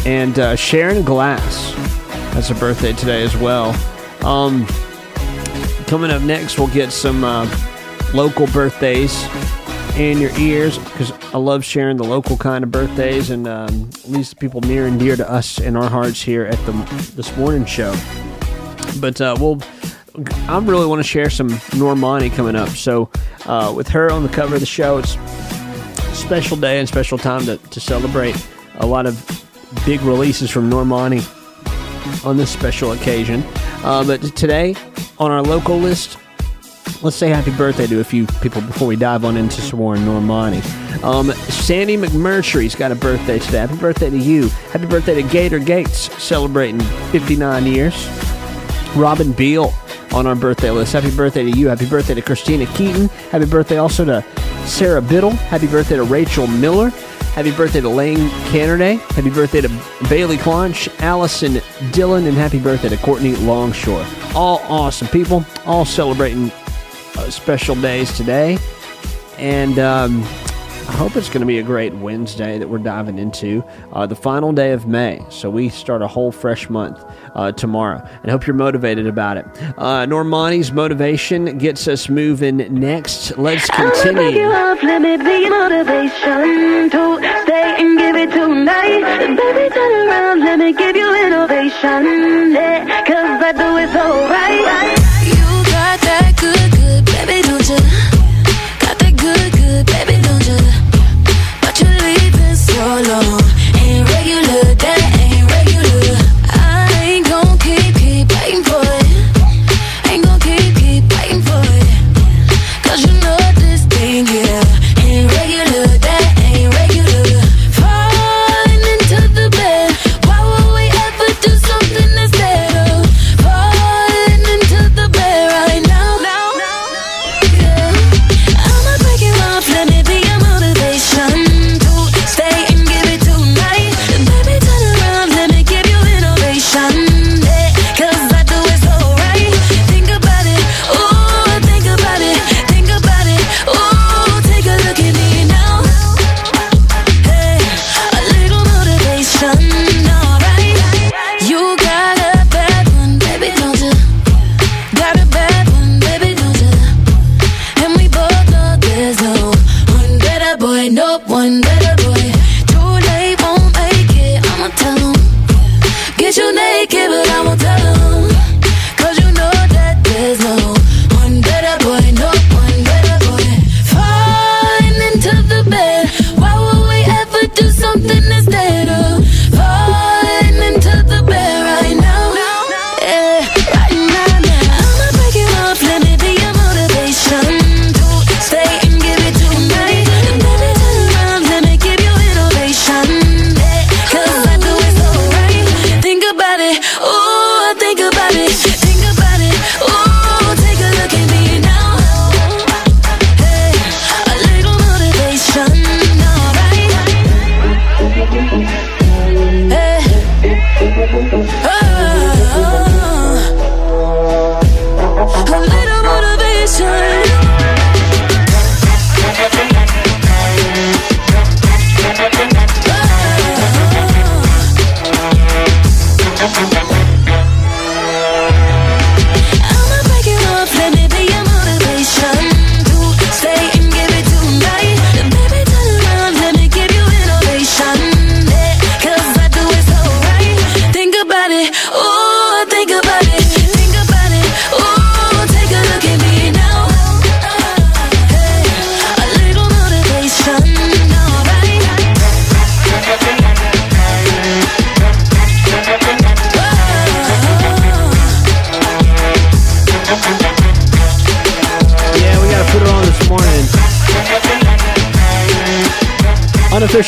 Speaker 1: And uh, Sharon Gless has a birthday today as well. Um, coming up next, we'll get some uh, local birthdays in your ears because I love sharing the local kind of birthdays and um, people near and dear to us in our hearts here at the this morning show. But uh, we'll I really want to share some Normani coming up. So, uh, with her on the cover of the show, it's a special day and special time to, to celebrate a lot of big releases from Normani on this special occasion. Uh, but today, on our local list, let's say happy birthday to a few people before we dive on into some more Normani. Um, Sandy McMurtry's got a birthday today. Happy birthday to you. Happy birthday to Gator Gates, celebrating 59 years. Robin Beal on our birthday list. Happy birthday to you. Happy birthday to Christina Keaton. Happy birthday also to Sarah Biddle. Happy birthday to Rachel Miller. Happy birthday to Lane Cannerday. Happy birthday to Bailey Clonch, Allison Dillon, and happy birthday to Courtney Longshore. All awesome people, all celebrating uh, special days today. And um, I hope it's going to be a great Wednesday that we're diving into. Uh, the final day of May. So we start a whole fresh month uh, tomorrow. And hope you're motivated about it. Uh, Normani's motivation gets us moving next. Let's continue.
Speaker 21: up,
Speaker 18: let me be your motivation to stay and give it tonight. Baby, turn around, let me give you innovation. Yeah, cause I do it so right.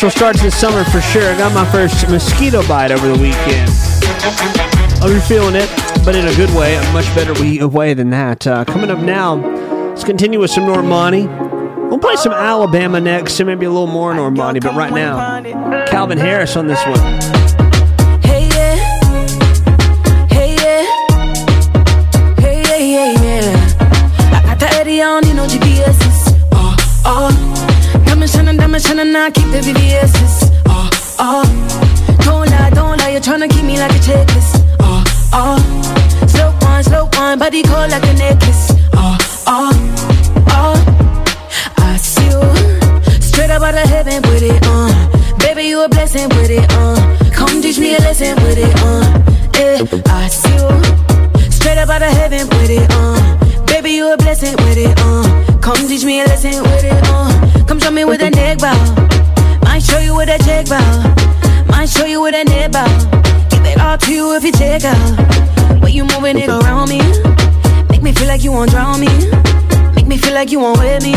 Speaker 1: Unofficial starts this summer for sure. I got my first mosquito bite over the weekend. I'll be feeling it, but in a good way, a much better way than that. Uh, coming up now, let's continue with some Normani. We'll play some Alabama next, and maybe a little more Normani, but right now, Calvin Harris on this one.
Speaker 18: Shining, now keep the VVS's. Oh, oh, don't lie, don't lie, you're tryna keep me like a checklist. Oh, oh, slow wine, slow wine, body cold like
Speaker 22: Way it around me. Make me feel like you won't drown me. Make me feel like you won't wear me.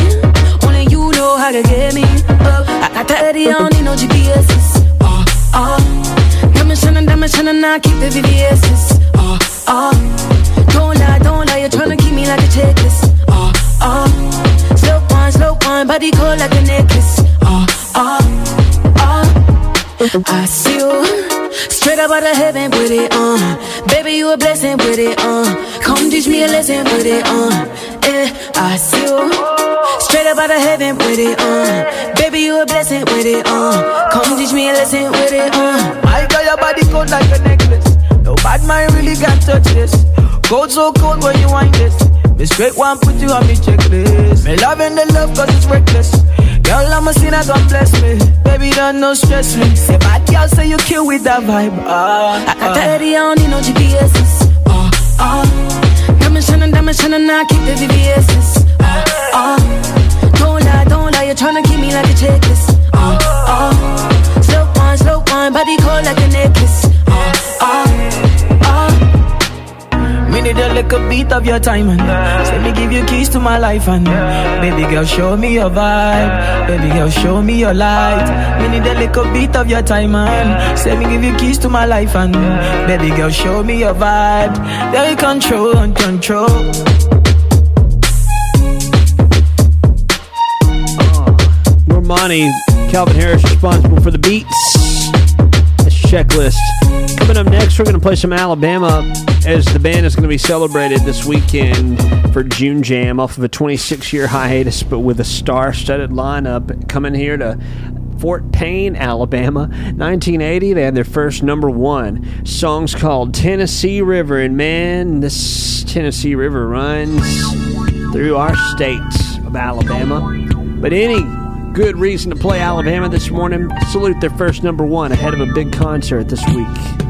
Speaker 22: Only you know how to get me. up. I got the Eddie, I don't need no GPS's. Oh, oh. Diamond shining, diamond shining, I keep the VVS's. Oh, oh. Don't lie, don't lie, you're trying to keep me like a checklist. Oh, oh. Slow wine, slow wine, body cold like a necklace. Oh, oh, oh. I see you straight up out of heaven with it, uh. Baby, you a blessing with it, uh. Come teach me a lesson with it, uh. Eh, I see you straight up out of heaven with it, uh. Baby, you a blessing with it, uh. Come teach me a lesson with it, uh.
Speaker 11: My girl, your body cold like a necklace. No bad mind really can touch this. Cold so cold when you wind this. Me straight one put you on me checklist. Me loving the love cause it's reckless. Girl, I'm a sinner, God bless me. Baby, don't no stress me. Say bad girl, say you kill with that vibe. Ah,
Speaker 22: I got Eddie, I ah. don't need no GPS's. Oh, ah, oh. Ah. Diamond shining, diamond shining, I keep the VVS's. Oh, oh. Don't lie, don't lie, you're trying to keep me like a checklist. Oh, oh. Slow wine, slow wine, body cold like a necklace. Oh.
Speaker 11: Me need a little beat of your time and say me give you keys to my life and baby girl show me your vibe, baby girl show me your light. Me need a little beat of your time and say me give you keys to my life and baby girl show me your vibe. There control and control.
Speaker 9: Uh, Normani, Calvin Harris responsible for the beats. That's checklist. Coming up next, we're going to play some Alabama as the band is going to be celebrated this weekend for June Jam off of a 26 year hiatus, but with a star studded lineup coming here to Fort Payne, Alabama. 1980, they had their first number one. Song's called Tennessee River, and man, this Tennessee River runs through our state of Alabama. But any good reason to play Alabama this morning, salute their first number one ahead of a big concert this week.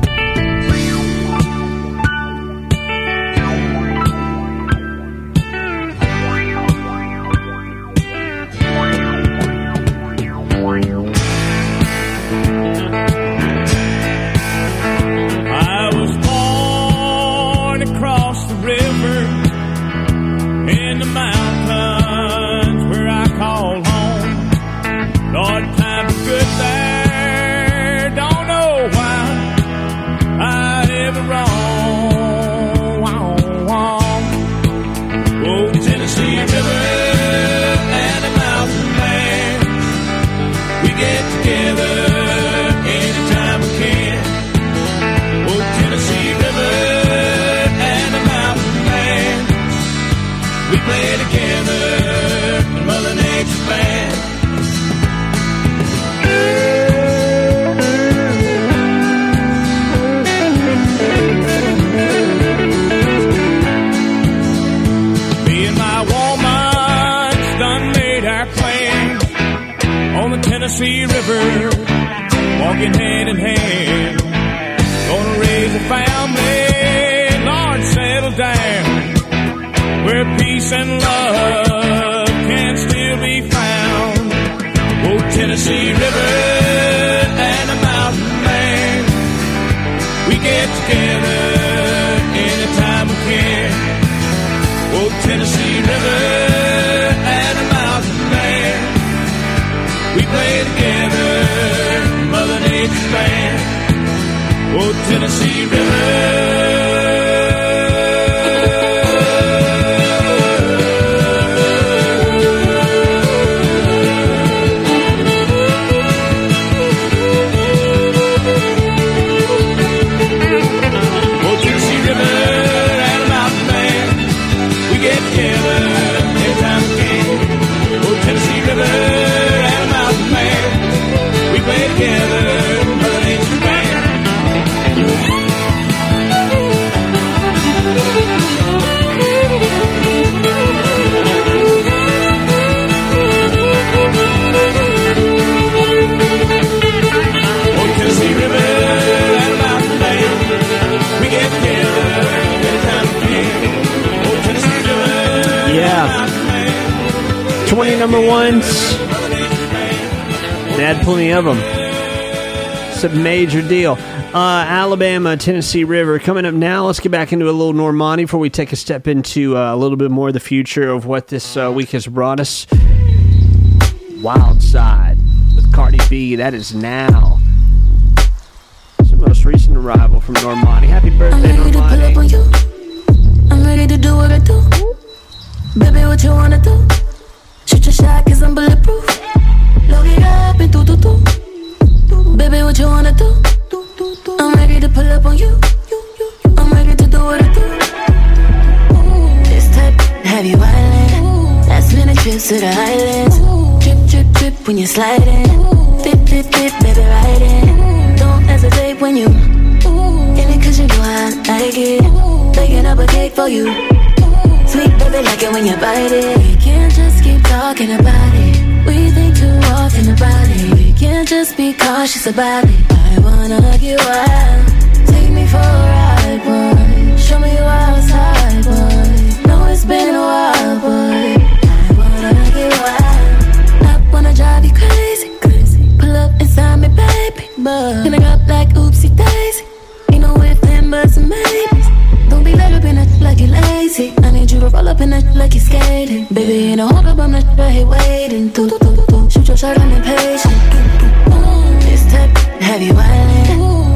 Speaker 23: Tennessee
Speaker 1: They had plenty of them. It's a major deal. Uh, Alabama, Tennessee River. Coming up now, let's get back into a little Normani before we take a step into uh, a little bit more of the future of what this uh, week has brought us. Wild Side with Cardi B. That is now. It's the most recent arrival from Normani. Happy birthday, Normani.
Speaker 7: I'm ready to do what I do. Baby, what you wanna do? Shot, cause I'm bulletproof. Load it up and do do do. Baby, what you wanna do? I'm ready to pull up on you. I'm ready to do what I do. This type have you island. Last minute trips to the islands. Drip, drip, drip when you're sliding. Dip, dip, dip, baby, ride it. Don't hesitate when you in it cause you know I like it. Baking up a cake for you. Sweet baby, like it when you bite it. We can't just talking about it. We think too often about it. We can't just be cautious about it. I wanna get wild. Take me for a ride, boy. Show me you outside, boy. Know it's been a while, boy. I wanna get wild. I wanna drive you crazy, crazy. Pull up inside me, baby. But roll up in it like you're skating. Baby, ain't no hold up, I'm not right here waiting. Do, do, do, do, do. Shoot your shot, I'm impatient. This type, have you?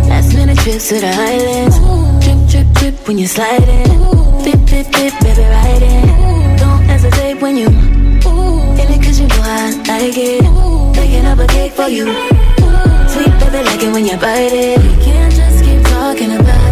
Speaker 7: Last minute trips to the islands. Trip, trip, trip when you're sliding. Dip, dip, dip, baby, ride it. Don't hesitate when you in it cause you know I like it. Baking up a cake for you. Sweet baby, like it when you bite it. We can't just keep talking about it.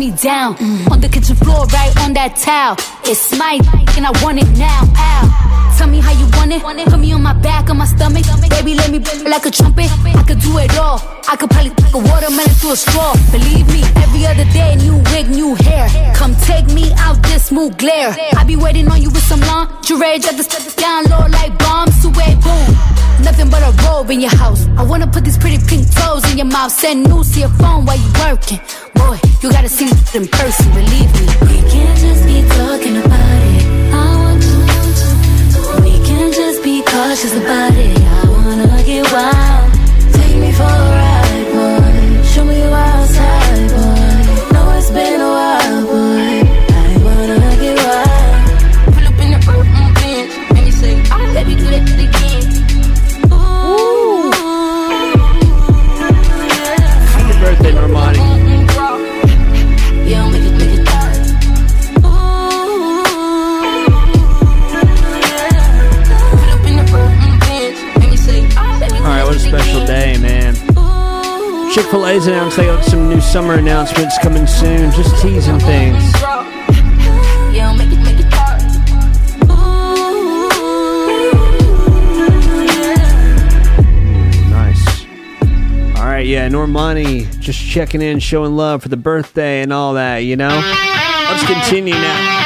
Speaker 7: Me
Speaker 24: down. On the kitchen floor, right on that towel. It's my and I want it now. Ow. Tell me how you want it. Put me on my back, on my stomach. Baby, let me blow like a trumpet. I could do it all. I could probably take a watermelon through a straw. Believe me, every other day, new wig, new hair. Come take me out this smooth glare. I be waiting on you with some lingerie. Just to step down low like bombs to a boom. Nothing but a robe in your house. I wanna put these pretty pink toes in your mouth. Send news to your phone while you working. Boy, you gotta see me in person, believe me.
Speaker 7: We can't just be talking about it. I want to. We can't just be cautious about it. I wanna get wild. Take me for a ride,
Speaker 1: Fil announced they got some new summer announcements coming soon. Just teasing things.
Speaker 24: Yeah, make it, make it die.
Speaker 1: Nice. All right, yeah, Normani just checking in, showing love for the birthday and all that, you know? Let's continue now.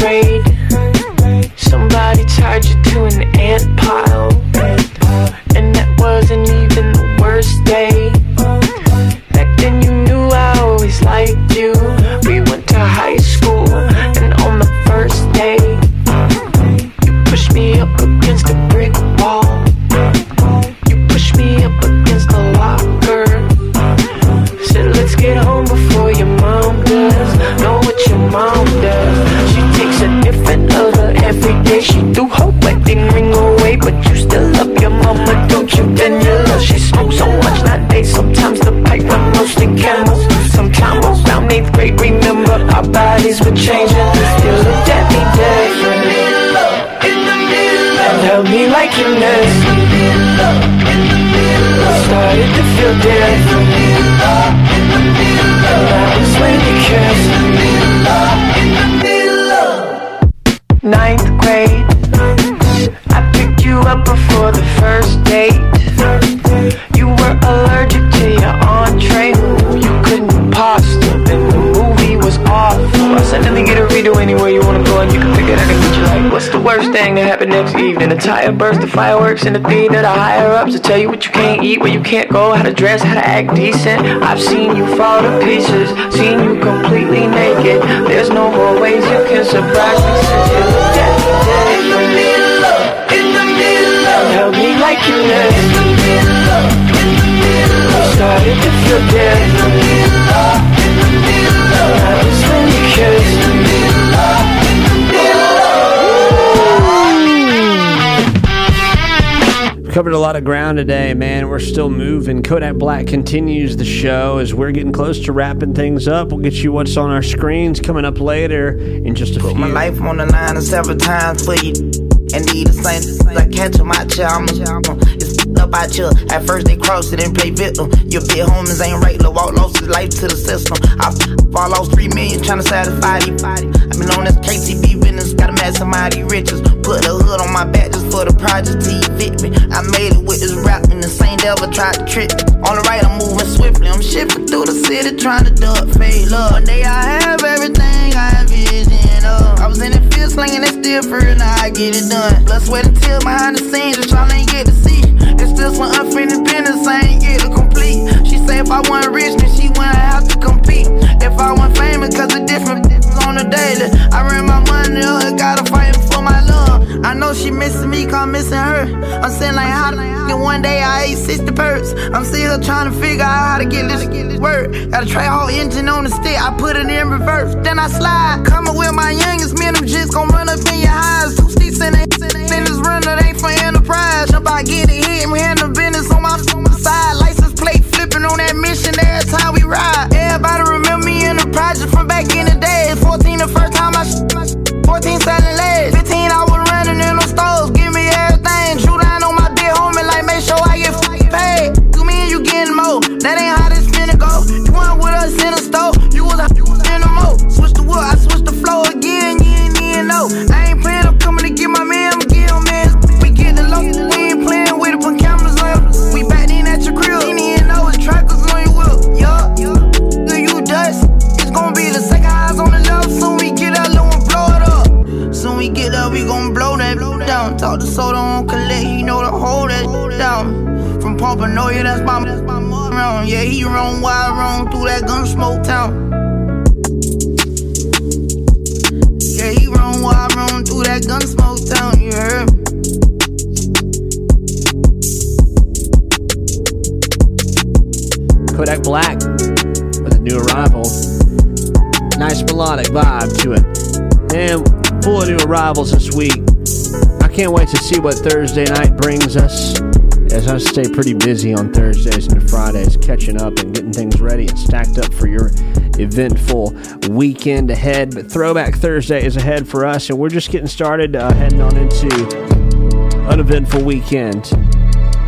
Speaker 25: Grade, somebody tied you to an ant pile. Burst, the fireworks, and the thing that the higher ups to tell you what you can't eat, where you can't go, how to dress, how to act decent. I've seen you fall to pieces, seen you completely naked. There's no more ways you can surprise me since you looked at me dead. Of, of, like you. In the middle of, in the middle of, started to feel dead. In the middle
Speaker 1: Covered a lot of ground today, man. We're still moving. Kodak Black continues the show as we're getting close to wrapping things up. We'll get you what's on our screens coming up later in just a
Speaker 26: Put
Speaker 1: few.
Speaker 26: my life on the line several times for you. And need the same like catch 'em out here. I'm it's up out here. At first they crossed it and play victim. Your big homies ain't right. Lil' Walt lost his life to the system. I f- I lost three million trying to satisfy these. I been on this KTV business, gotta maximize these riches. Put the hood on my back for the project to evict me. I made it with this rap and the same devil tried to trick me. On the right, I'm moving swiftly. I'm shifting through the city trying to duck fade love. One day I have everything I vision of. I was in the field slinging that still first, now I get it done. Blood, sweat, and tears behind the scenes, just trying to get to see. Work. Got a tray whole engine on the stick, I put it in reverse. Then I slide, coming with my youngest, me and them just gon' run up in your eyes. Two sticks in the business runner, they for enterprise. Jump out, get it hit, we handle business on my, on my side. License plate flipping on that mission every time we ride. Everybody remember me in the project from back in the days. 14 the first time I sh- 14 selling legs. Down. From Pompanoia, that's my that's my round. Yeah, he run wild, run through that gun smoke town. Yeah, he run wild, run through that gun smoke town. You heard? me?
Speaker 1: Kodak Black with a new arrival. Nice melodic vibe to it. And full of new arrivals this week. I can't wait to see what Thursday night brings us. As I stay pretty busy on Thursdays and Fridays, catching up and getting things ready and stacked up for your eventful weekend ahead. But Throwback Thursday is ahead for us, and we're just getting started, uh, heading on into an eventful weekend.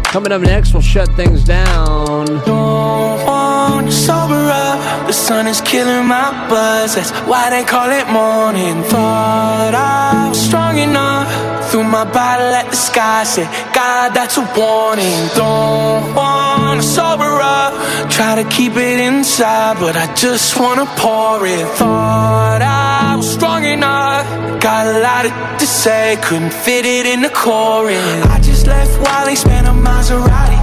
Speaker 1: Coming up next, we'll shut things down.
Speaker 27: Don't want to sober up. The sun is killing my buzz. That's why they call it morning. Thought I was strong enough. Threw my bottle at the sky. Said, God, that's a warning. Don't want to sober up. Try to keep it inside, but I just wanna pour it. Thought I was strong enough. Got a lot to say, couldn't fit it in the chorus. I just left Wally, spent a Maserati.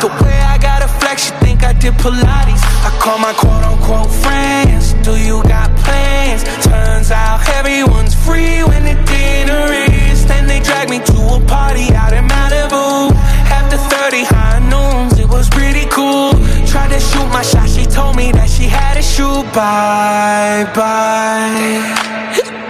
Speaker 27: The way I got a flex, you think I did Pilates. I call my quote unquote friends. Do you got plans? Turns out everyone's free when the dinner is. Then they drag me to a party out in Malibu. After 30 high noons, it was pretty cool. Tried to shoot my shot, she told me that she had to shoot. Bye bye.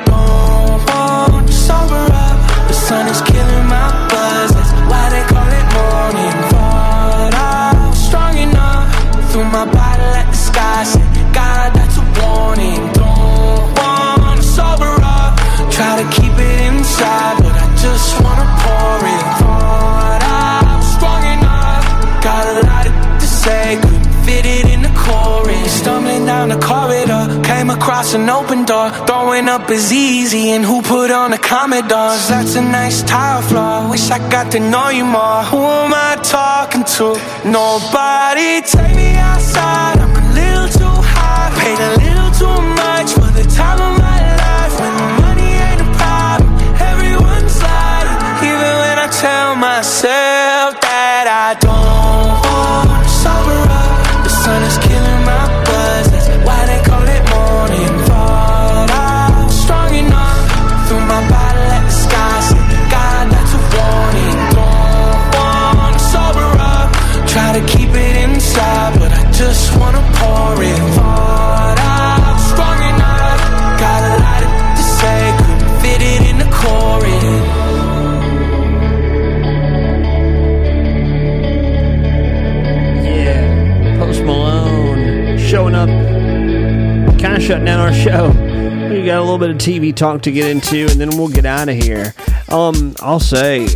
Speaker 27: Don't want sober up. The sun is killing my buzz. That's why they call it morning. Thought I was strong enough. Threw my bottle at the sky. Said, God, that's a warning. Don't want to sober up. Try to keep it inside, just wanna pour it. Thought I was strong enough. Got a lot to say, couldn't fit it in the chorus. Stumbling down the corridor, came across an open door. Throwing up is easy, and who put on the Commodores? That's a nice tile floor. Wish I got to know you more. Who am I talking to? Nobody. Take me outside. I'm a little too high. Paid a little too much for the time of my myself that I don't
Speaker 1: kind of shutting down our show. We got a little bit of TV talk to get into, and then we'll get out of here. Um, I'll say,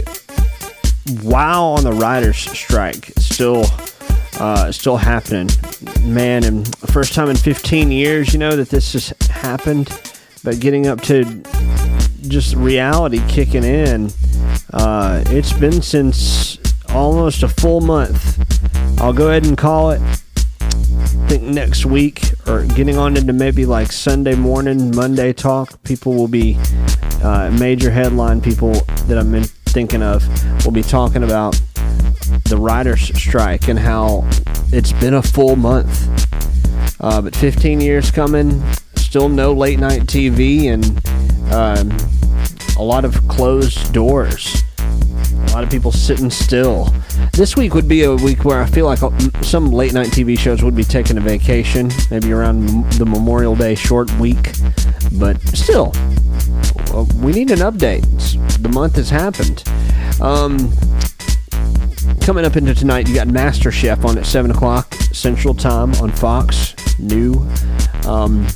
Speaker 1: wow, on the writers' strike, still, uh, still happening, man. And first time in 15 years, you know, that this has happened. But getting up to just reality kicking in, uh, it's been since almost a full month. I'll go ahead and call it. I think next week or getting on into maybe like Sunday morning, Monday talk, people will be uh, major headline people that I'm in, thinking of will be talking about the writers' strike and how it's been a full month. Uh, but 15 years coming, still no late night TV, and um, a lot of closed doors. A lot of people sitting still. This week would be a week where I feel like uh, some late night TV shows would be taking a vacation, maybe around the Memorial Day short week. But still, uh, we need an update. The month has happened. Um, coming up into tonight, you got Master Chef on at 7 o'clock Central Time on Fox. New um,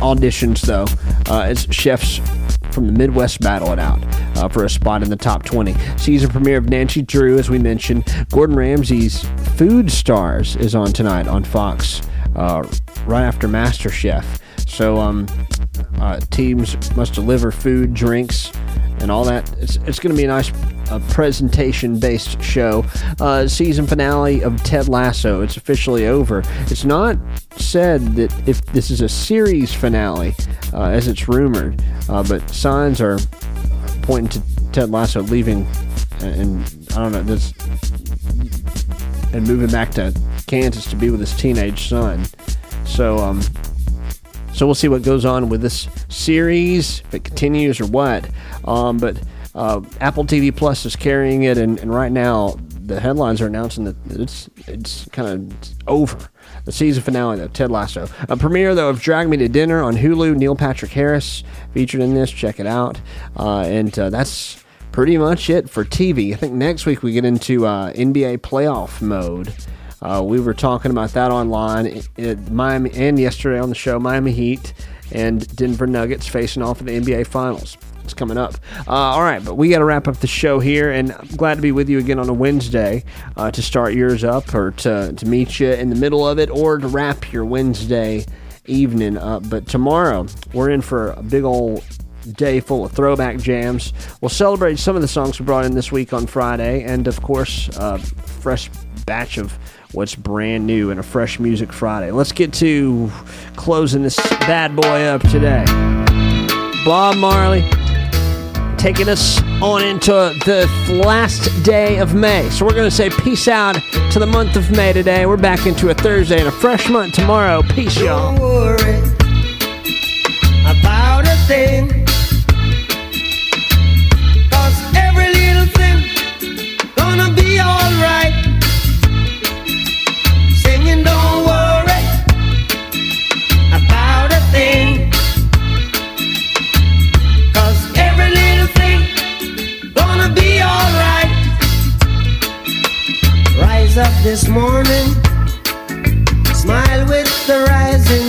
Speaker 1: auditions, though. Uh, it's chefs from the Midwest battle it out uh, for a spot in the top 20. Season premiere of Nancy Drew, as we mentioned. Gordon Ramsay's Food Stars is on tonight on Fox, uh, right after Master Chef. So um, uh, teams must deliver food, drinks, and all that. It's, it's going to be a nice uh, presentation based show. Uh, season finale of Ted Lasso. It's officially over. It's not said that if this is a series finale, uh, as it's rumored, uh, but signs are pointing to Ted Lasso leaving, and I don't know this, and moving back to Kansas to be with his teenage son. So um, so we'll see what goes on with this series, if it continues or what. Um, but uh, Apple TV Plus is carrying it, and, and right now the headlines are announcing that it's it's kind of over. The season finale of Ted Lasso. A premiere though of Drag Me to Dinner on Hulu. Neil Patrick Harris featured in this. Check it out. Uh, and uh, that's pretty much it for TV. I think next week we get into uh, NBA playoff mode. Uh, we were talking about that online. It, it- Miami and yesterday on the show, Miami Heat and Denver Nuggets facing off in the NBA Finals. It's coming up. Uh, all right, but we got to wrap up the show here, and I'm glad to be with you again on a Wednesday uh, to start yours up, or to to meet you in the middle of it, or to wrap your Wednesday evening up. But tomorrow we're in for a big old day full of throwback jams. We'll celebrate some of the songs we brought in this week on Friday, and of course, a fresh batch of what's brand new and a fresh music Friday. Let's get to closing this bad boy up today. Bob Marley taking us on into the last day of May. So we're going to say peace out to the month of May today. We're back into a Thursday and a fresh month tomorrow. Peace, y'all.
Speaker 11: Up this morning, smile with the rising